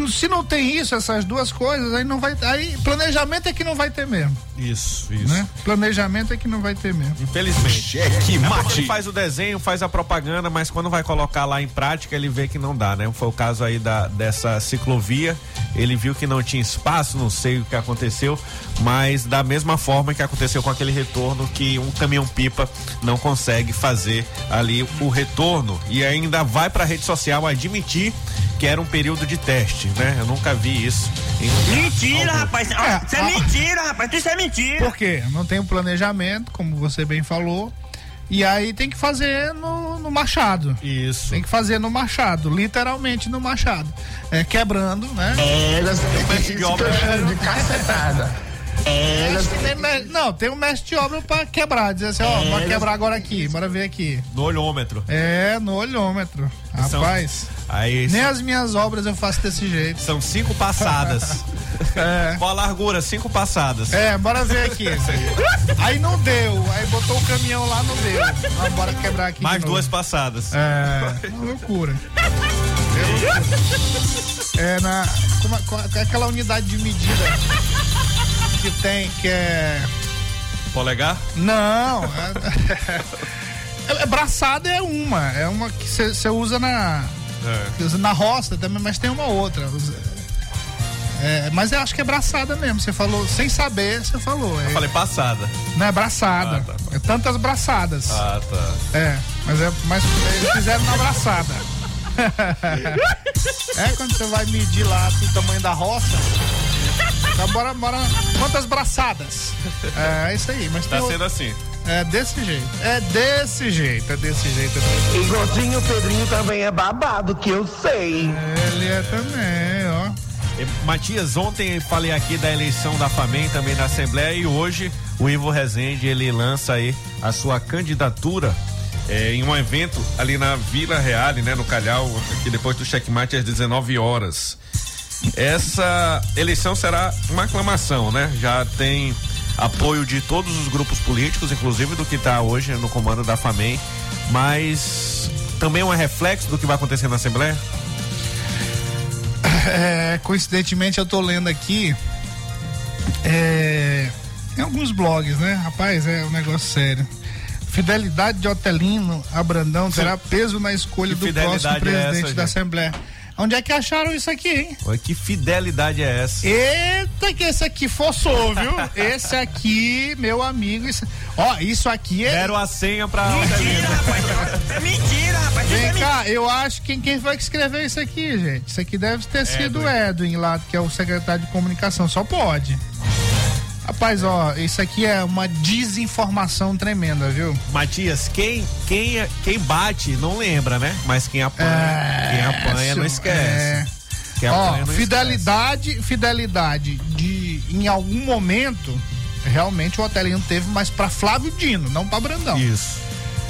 se- não tem isso, essas duas coisas, aí não vai. Aí planejamento é que não vai ter mesmo. Isso, isso. Né? Planejamento é que não vai ter mesmo. Infelizmente. Cheque É mate. Ele faz o desenho, faz a propaganda, mas quando vai colocar lá em prática, ele vê que não dá, né? Foi o caso aí da, dessa ciclovia. Ele viu que não tinha espaço, não sei o que aconteceu, mas da mesma forma que aconteceu com aquele retorno, que um caminhão-pipa não consegue fazer ali o retorno e ainda vai para a rede social admitir que era um período de teste, né? Eu nunca vi isso. em- Mentira, algum. rapaz. É, Isso é a- mentira, rapaz. Isso é mentira. Por quê? Não tem um planejamento, como você bem falou. E aí tem que fazer no, no machado. Isso. Tem que fazer no machado, literalmente no machado. É, quebrando, né? É, mestre de obra. de cacetada. É, Tem me- Não, tem um mestre de obra pra quebrar. Dizer assim, ó, bora quebrar agora aqui, bora ver aqui. No olhômetro. É, no olhômetro. São- Rapaz, Aí nem as minhas obras eu faço desse jeito. São cinco passadas. É. Qual a largura? Cinco passadas. É, bora ver aqui. Aí não deu, aí botou o caminhão lá, não deu. Ah, bora quebrar aqui. Mais duas passadas. É, uma loucura. É. É na. Como, é- qual- aquela unidade de medida que tem, que é. Polegar? Não. É, é, braçada é uma. É uma que você usa na. É. Na roça também, mas tem uma outra. É, mas eu acho que é braçada mesmo. Você falou, sem saber, você falou. É, Eu falei passada. não é braçada. Ah, tá, É tantas braçadas. Ah, tá. É, mas é, mas eles fizeram na braçada. É quando você vai medir lá o tamanho da roça. Então bora, bora. Quantas braçadas? É, é isso aí, mas Tá sendo outro- assim. É desse jeito. É desse jeito, é desse jeito. É desse jeito. Igualzinho o Pedrinho também é babado, que eu sei. Ele é também, ó. E, Matias, ontem falei aqui da eleição da FAMEM, também da Assembleia, e hoje o Ivo Rezende, ele lança aí a sua candidatura eh, em um evento ali na Vila Real, né, no Calhau, aqui depois do checkmate às 19 horas. Essa eleição será uma aclamação, né? Já tem apoio de todos os grupos políticos, inclusive do que está hoje no comando da FAMEM, mas também é um reflexo do que vai acontecer na Assembleia? É, coincidentemente eu tô lendo aqui é, em alguns blogs, né? Rapaz, é um negócio sério. Fidelidade de Otelino a Brandão terá peso na escolha Que do próximo é presidente essa, da? Assembleia. Onde é que acharam isso aqui, hein? Olha que fidelidade é essa? Eita, que esse aqui forçou, viu? Esse aqui, meu amigo, isso, ó, isso aqui é. Deram a senha pra. Mentira, rapaz. É mentira, rapaz. É Vem cá, eu acho que quem foi que escreveu isso aqui, gente? Isso aqui deve ter sido o Edwin lá, que é o secretário de comunicação. Só pode. Rapaz, ó, isso aqui é uma desinformação tremenda, viu? Matias, quem, quem, quem bate não lembra, né? Mas quem apanha, É, quem apanha não esquece. é. Quem Ó, apanha não fidelidade, fidelidade de em algum momento realmente o Otelino teve, mas pra Flávio Dino, não pra Brandão. Isso.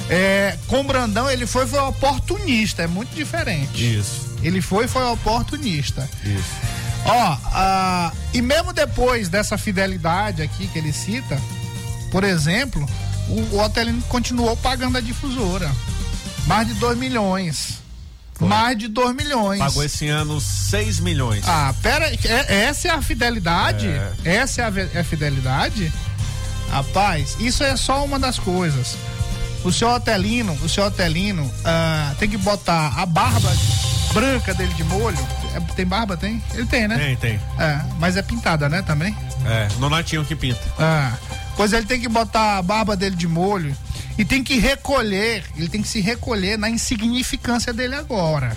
É, com Brandão ele foi foi oportunista, é muito diferente. Isso. Ele foi foi oportunista. Isso. Ó, ah, e mesmo depois dessa fidelidade aqui que ele cita, por exemplo, o, o Otelino continuou pagando a difusora. Mais de 2 milhões. Mais de 2 milhões. Pagou esse ano 6 milhões. Ah, pera, é- essa é a fidelidade? É. Essa é a, é a fidelidade? Rapaz, isso é só uma das coisas. O seu Otelino, o seu Otelino ah, tem que botar a barba branca dele de molho. É, tem barba? Tem? Ele tem, né? Tem, tem. É, mas é pintada, né, também? É, Nonatinho que pinta. Ah, pois ele tem que botar a barba dele de molho e tem que recolher, ele tem que se recolher na insignificância dele agora.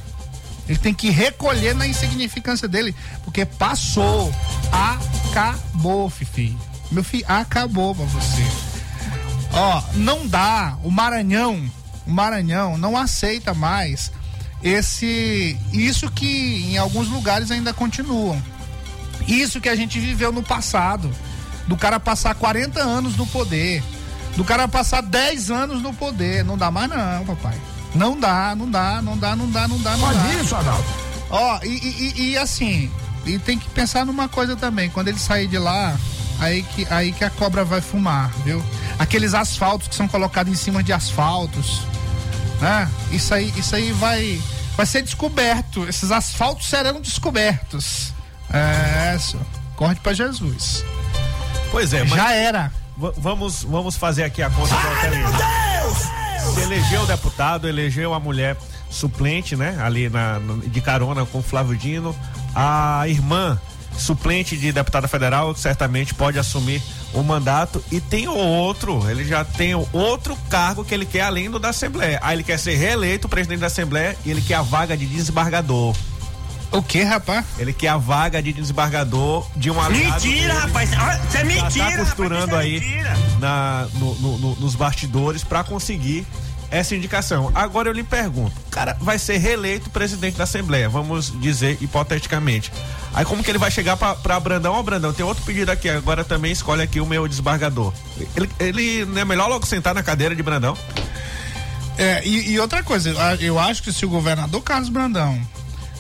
Ele tem que recolher na insignificância dele, porque passou, acabou, Fifi. Meu filho, acabou pra você. Ó, não dá, o Maranhão, o Maranhão não aceita mais esse, isso que em alguns lugares ainda continuam. Isso que a gente viveu no passado, do cara passar 40 anos no poder, do cara passar 10 anos no poder, não dá mais não, papai. Não dá, não dá, não dá, não dá, não dá, não Pode dá. isso, Adalto. Ó, e, e- e- e assim, e tem que pensar numa coisa também, quando ele sair de lá, aí que, aí que a cobra vai fumar, viu? Aqueles asfaltos que são colocados em cima de asfaltos, né? Isso aí, isso aí vai, vai ser descoberto, esses asfaltos serão descobertos. É, isso. corre pra Jesus. Pois é, mas. Já era. V- vamos, vamos fazer aqui a conta do Otelino. Se elegeu o deputado, elegeu a mulher suplente, né? Ali na, de carona com o Flávio Dino. A irmã suplente de deputada federal certamente pode assumir o mandato e tem o outro, ele já tem o outro cargo que ele quer além do da Assembleia. Aí ele quer ser reeleito presidente da Assembleia e ele quer a vaga de desembargador. O que, rapaz? Ele quer a vaga de desembargador de um aliado Mentira, dele. rapaz. Ah, Isso é Já mentira. tá costurando rapaz, aí isso é mentira. na, no- no- no- nos bastidores para conseguir essa indicação. Agora eu lhe pergunto, cara vai ser reeleito presidente da Assembleia, vamos dizer hipoteticamente. Aí como que ele vai chegar para Brandão? Ó, Brandão, tem outro pedido aqui, agora também escolhe aqui o meu desembargador. Ele, ele não é melhor logo sentar na cadeira de Brandão? É, e, e outra coisa, eu acho que se o governador Carlos Brandão,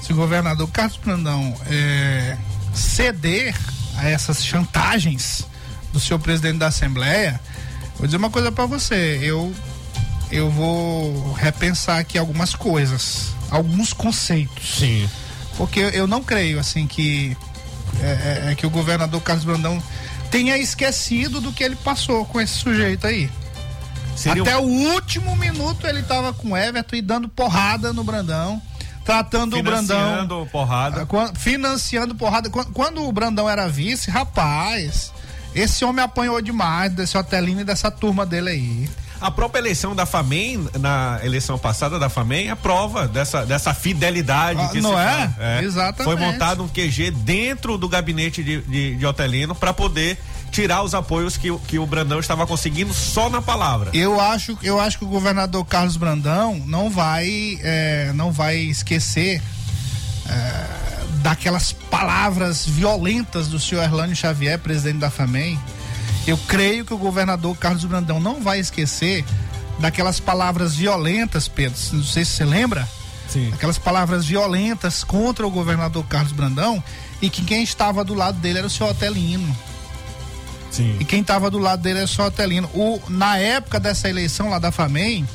se o governador Carlos Brandão é, ceder a essas chantagens do seu presidente da Assembleia, vou dizer uma coisa pra você, eu eu vou repensar aqui algumas coisas, alguns conceitos. Sim. Porque eu não creio assim que é, é- é que o governador Carlos Brandão tenha esquecido do que ele passou com esse sujeito aí. Seria um- Até o último minuto ele tava com o Everton e dando porrada no Brandão, tratando o Brandão, Financiando porrada. ah, financiando porrada. Quan- Quando, o Brandão era vice, rapaz, esse homem apanhou demais desse Otelino e dessa turma dele aí. A própria eleição da FAMEM, na eleição passada da FAMEM, é prova dessa, dessa fidelidade Ah, que não é? fala. Exatamente. Foi montado um QG dentro do gabinete de, de, de Otelino para poder tirar os apoios que, o- que o Brandão estava conseguindo só na palavra. Eu acho, eu acho que o governador Carlos Brandão não vai, é, não vai esquecer é, daquelas palavras violentas do senhor Erlânio Xavier, presidente da FAMEM. Eu creio que o governador Carlos Brandão não vai esquecer daquelas palavras violentas, Pedro. Não sei se você lembra. Sim. Aquelas palavras violentas contra o governador Carlos Brandão e que quem estava do lado dele era o senhor Otelino. Sim. E quem estava do lado dele era o senhor Otelino. O, na época dessa eleição lá da FAMEM,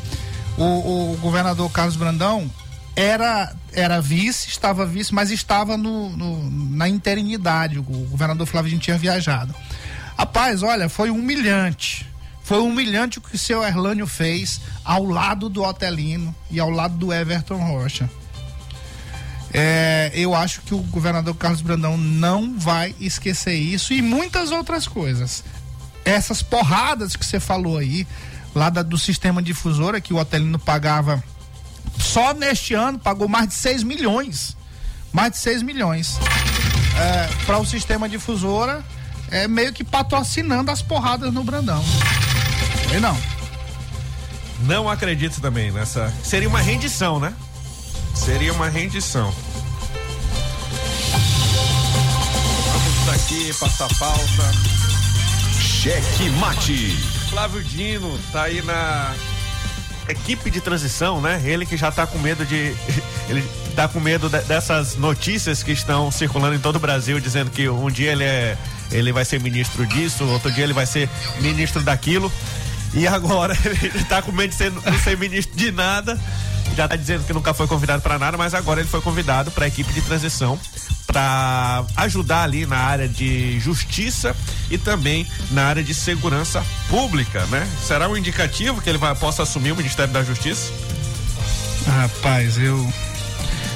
o, o governador Carlos Brandão era, era vice, estava vice, mas estava no, no- na interinidade. O governador Flávio Dino tinha viajado. Rapaz, olha, foi humilhante. Foi humilhante o que o seu Erlânio fez ao lado do Otelino e ao lado do Everton Rocha. É, eu acho que o governador Carlos Brandão não vai esquecer isso e muitas outras coisas. Essas porradas que você falou aí, lá da- do sistema difusora, que o Otelino pagava, só neste ano pagou mais de 6 milhões. Mais de 6 milhões. para o sistema difusora, é meio que patrocinando as porradas no Brandão. Foi não. Não acredito também nessa. Seria uma rendição, né? Seria uma rendição. Vamos daqui, passar a pauta. Cheque mate. Flávio Dino tá aí na equipe de transição, né? Ele que já tá com medo de. Ele tá com medo de- dessas notícias que estão circulando em todo o Brasil, dizendo que um dia ele é. Ele vai ser ministro disso, outro dia ele vai ser ministro daquilo. E agora ele tá com medo de ser, não ser ministro de nada. já tá dizendo que nunca foi convidado para nada, mas agora ele foi convidado para a equipe de transição para ajudar ali na área de justiça e também na área de segurança pública, né? Será um indicativo que ele vai, possa assumir o Ministério da Justiça? Rapaz, eu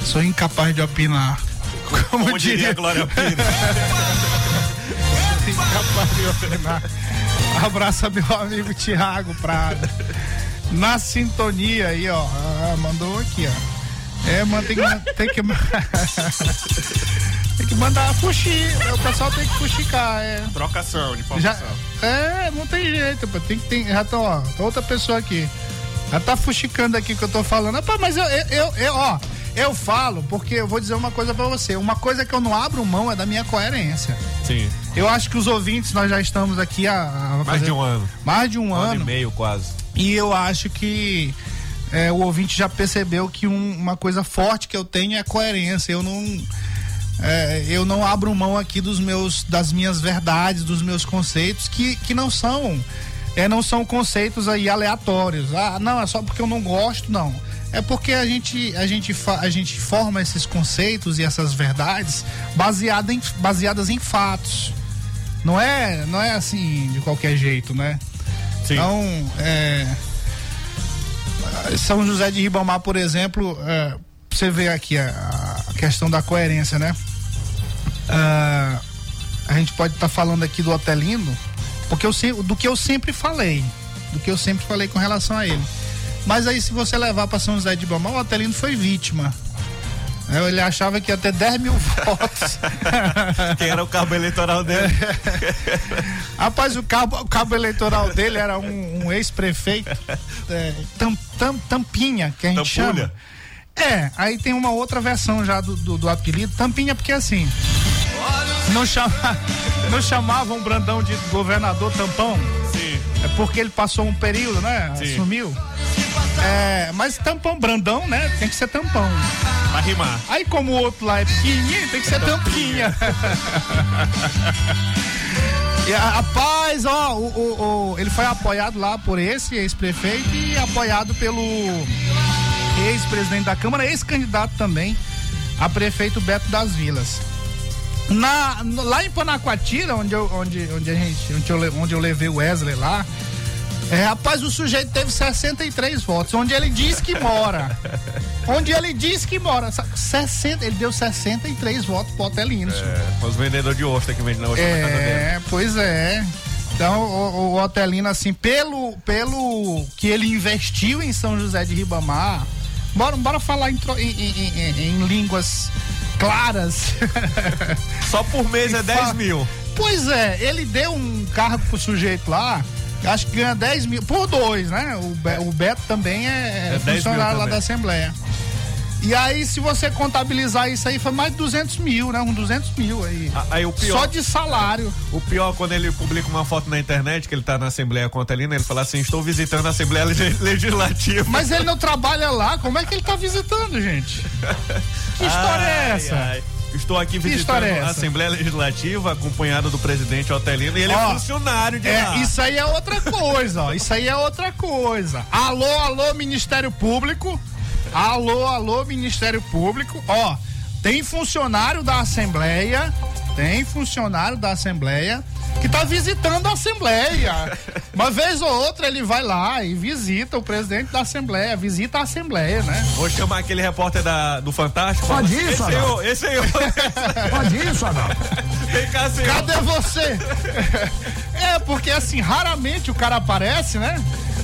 sou incapaz de opinar. Como, Como diria a Glória Pires. incapaz de opinar. Abraço a meu amigo Tiago Prado. Na sintonia aí, ó. Ah, mandou aqui, ó. É, mano, tem que. Tem que, tem que mandar fuxi. O pessoal tem que fuxicar. É. Trocação de Já, é, não tem jeito, pô. Tem que tem, já tá, ó, outra pessoa aqui. Já tá fuxicando aqui o que eu tô falando. Rapaz, mas eu, eu, eu, eu, ó, eu falo porque eu vou dizer uma coisa pra você. Uma coisa que eu não abro mão é da minha coerência. Sim. Eu acho que os ouvintes, nós já estamos aqui há. há Mais de um ano. Mais de um, Um ano ano. e meio quase. E eu acho que é, o ouvinte já percebeu que um- uma coisa forte que eu tenho é a coerência. Eu não. é, eu não abro mão aqui dos meus, das minhas verdades, dos meus conceitos, que, que não são. É, não são conceitos aí aleatórios. Ah, não, é só porque eu não gosto, não. É porque a gente, a gente, a gente forma esses conceitos e essas verdades baseada em, baseadas em fatos. Não é, não é assim de qualquer jeito, né? Então, é, São José de Ribamar, por exemplo, é, você vê aqui a, a questão da coerência, né? Ah, a gente pode estar falando aqui do Otelino, porque eu do que eu sempre falei, do que eu sempre falei com relação a ele. Mas aí, se você levar para São José de Ribamar, o Otelino foi vítima. Ele achava que ia ter 10 mil votos. Quem era o cabo eleitoral dele? Rapaz, o cabo, o cabo eleitoral dele era um, um ex-prefeito, é, tam, tam- Tampinha, que a gente Tampulha? chama. É, aí tem uma outra versão já do, do, do apelido, Tampinha, porque assim, não, chama, não chamavam Brandão de governador tampão? Sim. É porque ele passou um período, né? Sim. Assumiu. É, mas tampão, Brandão, né? Tem que ser tampão. Pra rimar. Aí como o outro lá é pequenininho, tem que ser tampinha. E, rapaz, ó, o, o- o- ele foi apoiado lá por esse ex-prefeito e apoiado pelo ex-presidente da Câmara, ex-candidato também a prefeito Beto das Vilas. Na, lá em Panacoatira, onde eu, onde, onde, a gente, onde, eu, onde eu levei o Wesley lá, é, rapaz, o sujeito teve 63 votos, onde ele diz que mora. onde ele diz que mora. Sa- 60, ele deu 63 votos pro Otelino. É, os vendedores de ostra que vendem na ostra na casa dele. É, pois é. Então, o, o Otelino, assim, pelo, pelo que ele investiu em São José de Ribamar, bora, bora falar em, em- em- em- línguas claras. Só por mês é 10 mil. Pois é, ele deu um cargo pro sujeito lá, acho que ganha 10 mil, por dois, né? O, Be- o Beto também é, É 10 mil funcionário lá também. da Assembleia. E aí, se você contabilizar isso aí, foi mais de 200 mil, né? Um 200 mil aí. Aí o pior. Só de salário. O pior, quando ele publica uma foto na internet, que ele tá na Assembleia com a Otelina, ele fala assim: estou visitando a Assembleia Leg- Legislativa. Mas ele não trabalha lá, como é que ele tá visitando, gente? Que história é Ai, essa? ai. Estou aqui visitando é a? Assembleia Legislativa, acompanhado do presidente Otelino, e ele é funcionário de É, lá. isso aí é outra coisa, ó. Isso aí é outra coisa. Alô, alô, Ministério Público. Alô, alô, Ministério Público. Ó, tem funcionário da Assembleia, tem funcionário da Assembleia que tá visitando a Assembleia. Uma vez ou outra ele vai lá e visita o presidente da Assembleia, visita a Assembleia, né? Vou chamar aquele repórter da, do Fantástico. Pode esse isso, aí, Adalto? eu, esse aí. eu. Pode isso, Adalto? Vem cá, senhor. Cadê você? É, porque assim, raramente o cara aparece, né?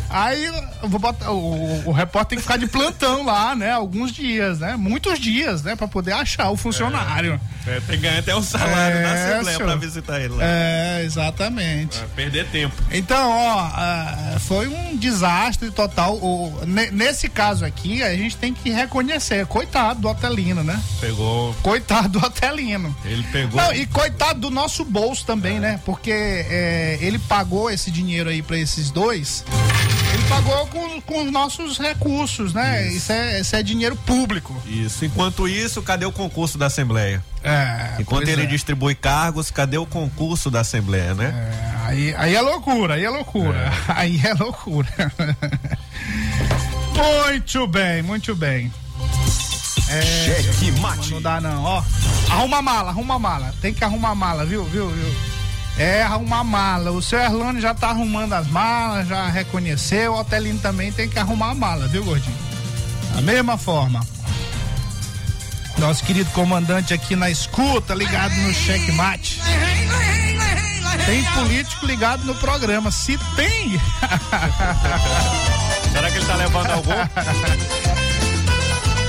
Aí eu vou botar, o, o repórter tem que ficar de plantão lá, né? Alguns dias, né? Muitos dias, né? Pra poder achar o funcionário. É, tem que ganhar até o salário da É, Assembleia senhor. pra visitar ele lá. É, exatamente. Vai perder tempo. Então, ó, ah, foi um desastre total. O- nesse caso aqui, a gente tem que reconhecer, coitado do Otelino, né? Pegou. Coitado do Otelino. Ele pegou. Não, e coitado do nosso bolso também, né? Porque é, ele pagou esse dinheiro aí pra esses dois. Ele pagou com, com os nossos recursos, né? Isso, é, isso é dinheiro público. Isso. Enquanto isso, cadê o concurso da Assembleia? É, Enquanto ele é. distribui cargos, cadê o concurso da Assembleia, né? Aí, aí é loucura, aí é loucura. Aí é loucura. Muito bem, muito bem. É, Cheque mate. Não dá não, ó. Arruma a mala, arruma a mala. Tem que arrumar a mala, viu, viu, viu? É, arrumar a mala. O seu Erlano já tá arrumando as malas, já reconheceu. O Otelino também tem que arrumar a mala, viu, gordinho? Da mesma forma. Nosso querido comandante aqui na escuta, ligado no checkmate. Tem político ligado no programa. Se tem. Será que ele tá levando algum?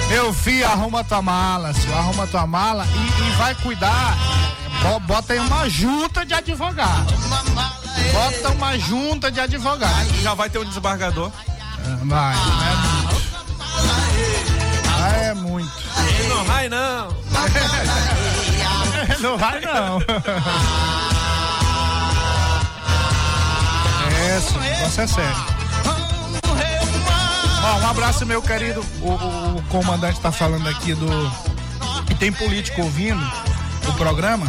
Meu filho, arruma tua mala, senhor. Arruma tua mala e, e vai cuidar. Bo- Bota aí uma junta de advogado. Bota uma junta de advogado. Já vai ter um desembargador. Vai, é, é muito. Não vai não. Não vai não. É, senhor, o negócio é sério. Ó, um abraço, meu querido. O, o- o comandante tá falando aqui do. Que tem político ouvindo o programa.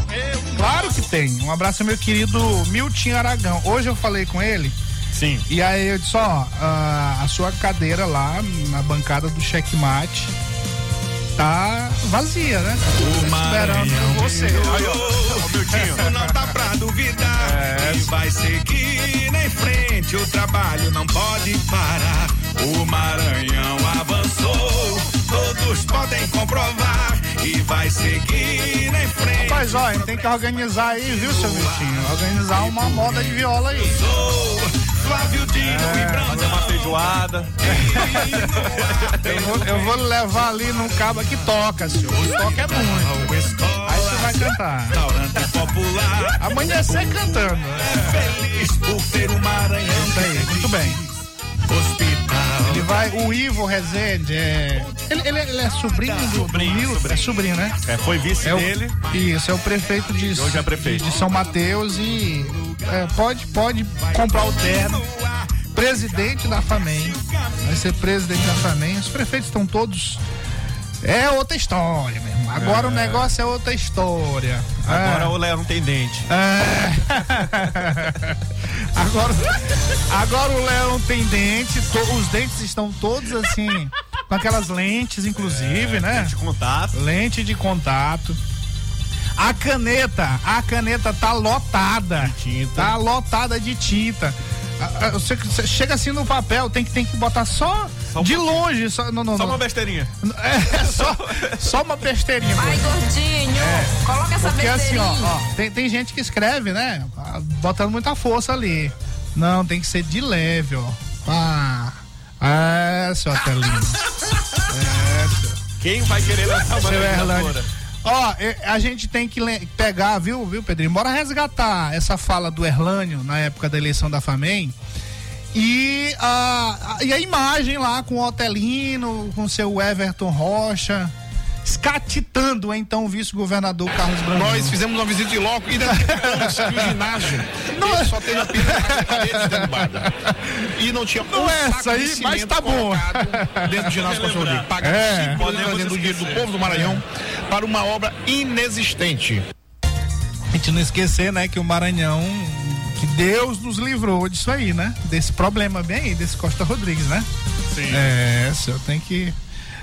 Claro que tem. Um abraço, meu querido Milton Aragão. Hoje eu falei com ele. Sim. E aí eu disse, ó, a, a sua cadeira lá na bancada do checkmate tá vazia, né? Esperando por você. Aí, ó, ó, Miltinho. Não dá pra duvidar É. e vai seguir em frente. O trabalho não pode parar. O Maranhão avançou, todos podem comprovar e vai seguir em frente. Mas ó, a gente tem que organizar aí, viu, seu Miltinho? Organizar uma moda de viola aí. Flávio Dino É, Fazer uma feijoada. Eu vou, eu vou levar ali num cabo que toca, senhor. O toca é muito. Aí você vai cantar. Restaurante popular. Amanhecer cantando. Feliz por ter o Maranhão. Isso aí, muito bem. Hospital. Ele vai, o Ivo Rezende, é. Ele, ele- ele é sobrinho do, do Milton? É sobrinho, né? É, foi vice É o- dele. Isso, é o prefeito de, Hoje é prefeito. de São Mateus e é, pode, pode comprar o terno. Presidente da FAMEM. Vai ser presidente da FAMEM. Os prefeitos estão todos. É outra história, meu irmão. Agora É. o negócio é outra história. Agora É. o Léo não tem dente. É. agora, agora o Léo não tem dente, to- os dentes estão todos assim, com aquelas lentes, inclusive, né? De contato. Lente de contato. A caneta, a caneta tá lotada. Tá lotada de tinta. Você, chega assim no papel, tem que, tem que botar Só um de pouquinho. longe. Só, não, não, Só não. uma besteirinha. É, só, só uma besteirinha. Vai, gordinho. Coloca essa Porque assim, ó, besteirinha. ó, tem, tem gente que escreve, né? Botando muita força ali. Não, tem que ser de leve, ó. Ah, é, seu Atelino. É, seu. Quem vai querer lançar uma vereadora? Ó, é, a gente tem que pegar, viu, viu, Pedrinho? Bora resgatar essa fala do Erlânio na época da eleição da FAMEM. E a, a- e a imagem lá com o Otelino, com seu Everton Rocha, escatitando então o vice-governador Carlos Brandão. Nós fizemos uma visita em loco e identificamos que o ginásio Não ele é- só teve apenas paredes derrubadas. E não tinha Não um é essa aí, de mas tá bom. Dentro do ginásio Pastor Rodrigo. Pagando É. cinco anos trazendo o dinheiro do povo do Maranhão para uma obra inexistente. A gente não esquecer, né, que o Maranhão, Deus nos livrou disso aí, né? Desse problema bem aí, desse Costa Rodrigues, né? Sim. É, senhor, tem que.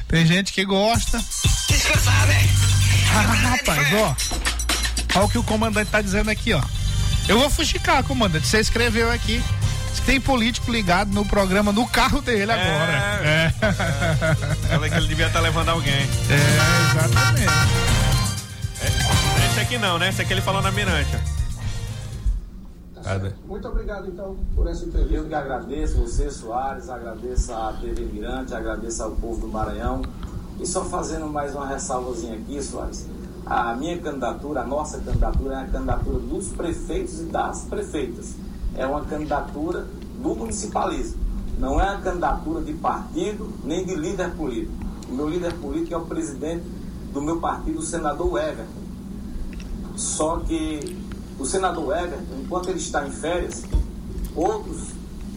Tem gente que gosta. Ah, rapaz, ó. Olha o que o comandante tá dizendo aqui, ó. Eu vou fuxicar, comandante. Você escreveu aqui. Tem político ligado no programa no carro dele agora. É. Falei que ele devia estar levando alguém. É, exatamente. Esse aqui não, né? Esse aqui ele falou na Mirante. Cadê? Muito obrigado, então, por essa entrevista. Eu que agradeço você, Soares, agradeço a TV Mirante, agradeço ao povo do Maranhão. E só fazendo mais uma ressalvazinha aqui, Soares. A minha candidatura, a nossa candidatura, é a candidatura dos prefeitos e das prefeitas. É uma candidatura do municipalismo. Não é a candidatura de partido nem de líder político. O meu líder político é o presidente do meu partido, o senador Everton. Só que o senador Everton, enquanto ele está em férias, outros,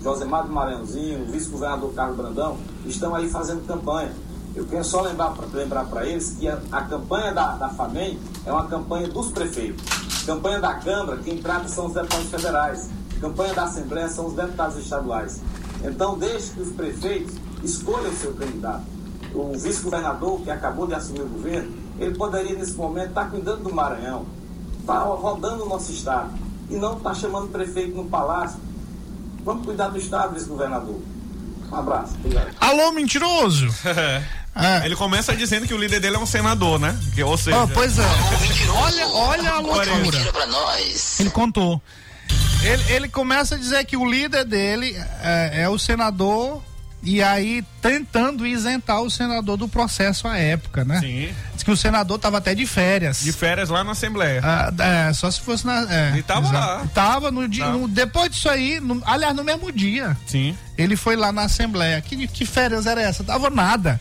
Josemar Maranhãozinho, o vice-governador Carlos Brandão, estão aí fazendo campanha. Eu quero só lembrar para lembrar eles que a, a campanha da, da FAMEM é uma campanha dos prefeitos. Campanha da Câmara, quem trata são os deputados federais. Campanha da Assembleia são os deputados estaduais. Então, deixe que os prefeitos escolha o seu candidato. O vice-governador que acabou de assumir o governo, ele poderia nesse momento estar cuidando do Maranhão, rodando o nosso estado e não estar chamando o prefeito no palácio. Vamos cuidar do estado, vice-governador. Um abraço. Obrigado. Alô, mentiroso! É. Ele começa dizendo que o líder dele é um senador, né? Que, ou seja, Ó, pois é. Olha, olha a loucura. Ele contou. Ele, ele começa a dizer que o líder dele é, é o senador e aí tentando isentar o senador do processo à época, né? Sim. Diz que o senador tava até de férias. de férias lá na Assembleia. Ah, é, só se fosse na. É, E tava exato. lá. Tava no dia. No- depois disso aí, no- aliás, no mesmo dia. Sim. Ele foi lá na Assembleia. Que, que férias era essa? Tava nada.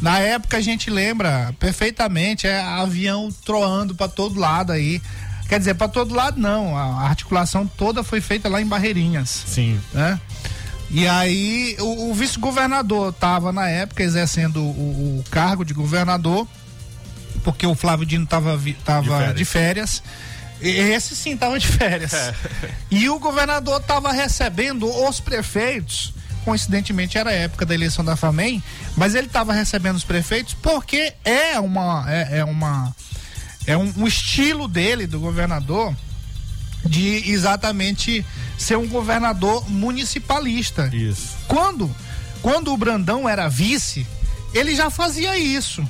Na época a gente lembra perfeitamente, é avião troando para todo lado aí. Quer dizer, para todo lado não, a articulação toda foi feita lá em Barreirinhas. Sim. Né? E aí o, o vice-governador estava na época exercendo o, o cargo de governador, porque o Flávio Dino estava tava de férias. E Esse sim estava de férias. E o governador estava recebendo os prefeitos. Coincidentemente era a época da eleição da FAMEM, mas ele estava recebendo os prefeitos porque é uma é, é uma é um, um estilo dele do governador de exatamente ser um governador municipalista. Isso. Quando quando o Brandão era vice, ele já fazia isso.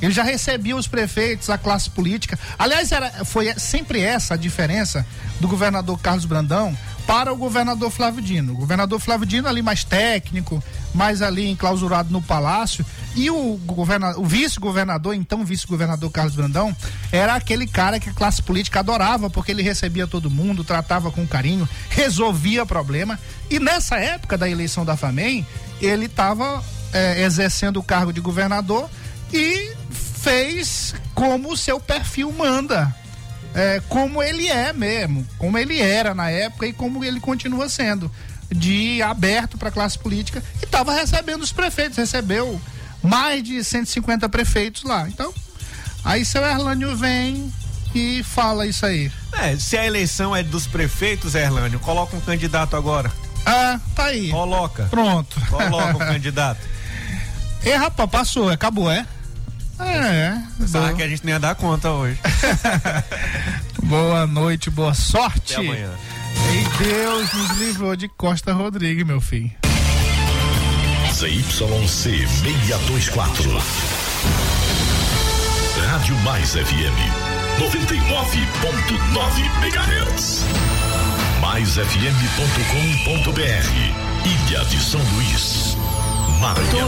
Ele já recebia os prefeitos, a classe política. Aliás, era, foi sempre essa a diferença do governador Carlos Brandão para o governador Flávio Dino. O governador Flávio Dino ali mais técnico, mais ali enclausurado no palácio. E o, governa, o vice-governador, então vice-governador Carlos Brandão, era aquele cara que a classe política adorava, porque ele recebia todo mundo, tratava com carinho, resolvia problema. E nessa época da eleição da FAMEM, ele estava exercendo o cargo de governador e fez como o seu perfil manda. É, como ele é mesmo, como ele era na época e como ele continua sendo, de aberto para a classe política e estava recebendo os prefeitos, recebeu mais de 150 prefeitos lá. Então, aí seu Erlânio vem e fala isso aí. É, se a eleição é dos prefeitos, Erlânio, coloca um candidato agora. Ah, tá aí. Coloca. Pronto. Coloca um candidato. E rapaz, passou, acabou, é? É, Sabe que a gente nem ia dar conta hoje. Boa noite, boa sorte. Até amanhã. E Deus nos livrou de Costa Rodrigues, meu filho. ZYC 624. Rádio Mais FM 99.9 MHz. MaisFM.com.br. Ilha de São Luís, Maranhão.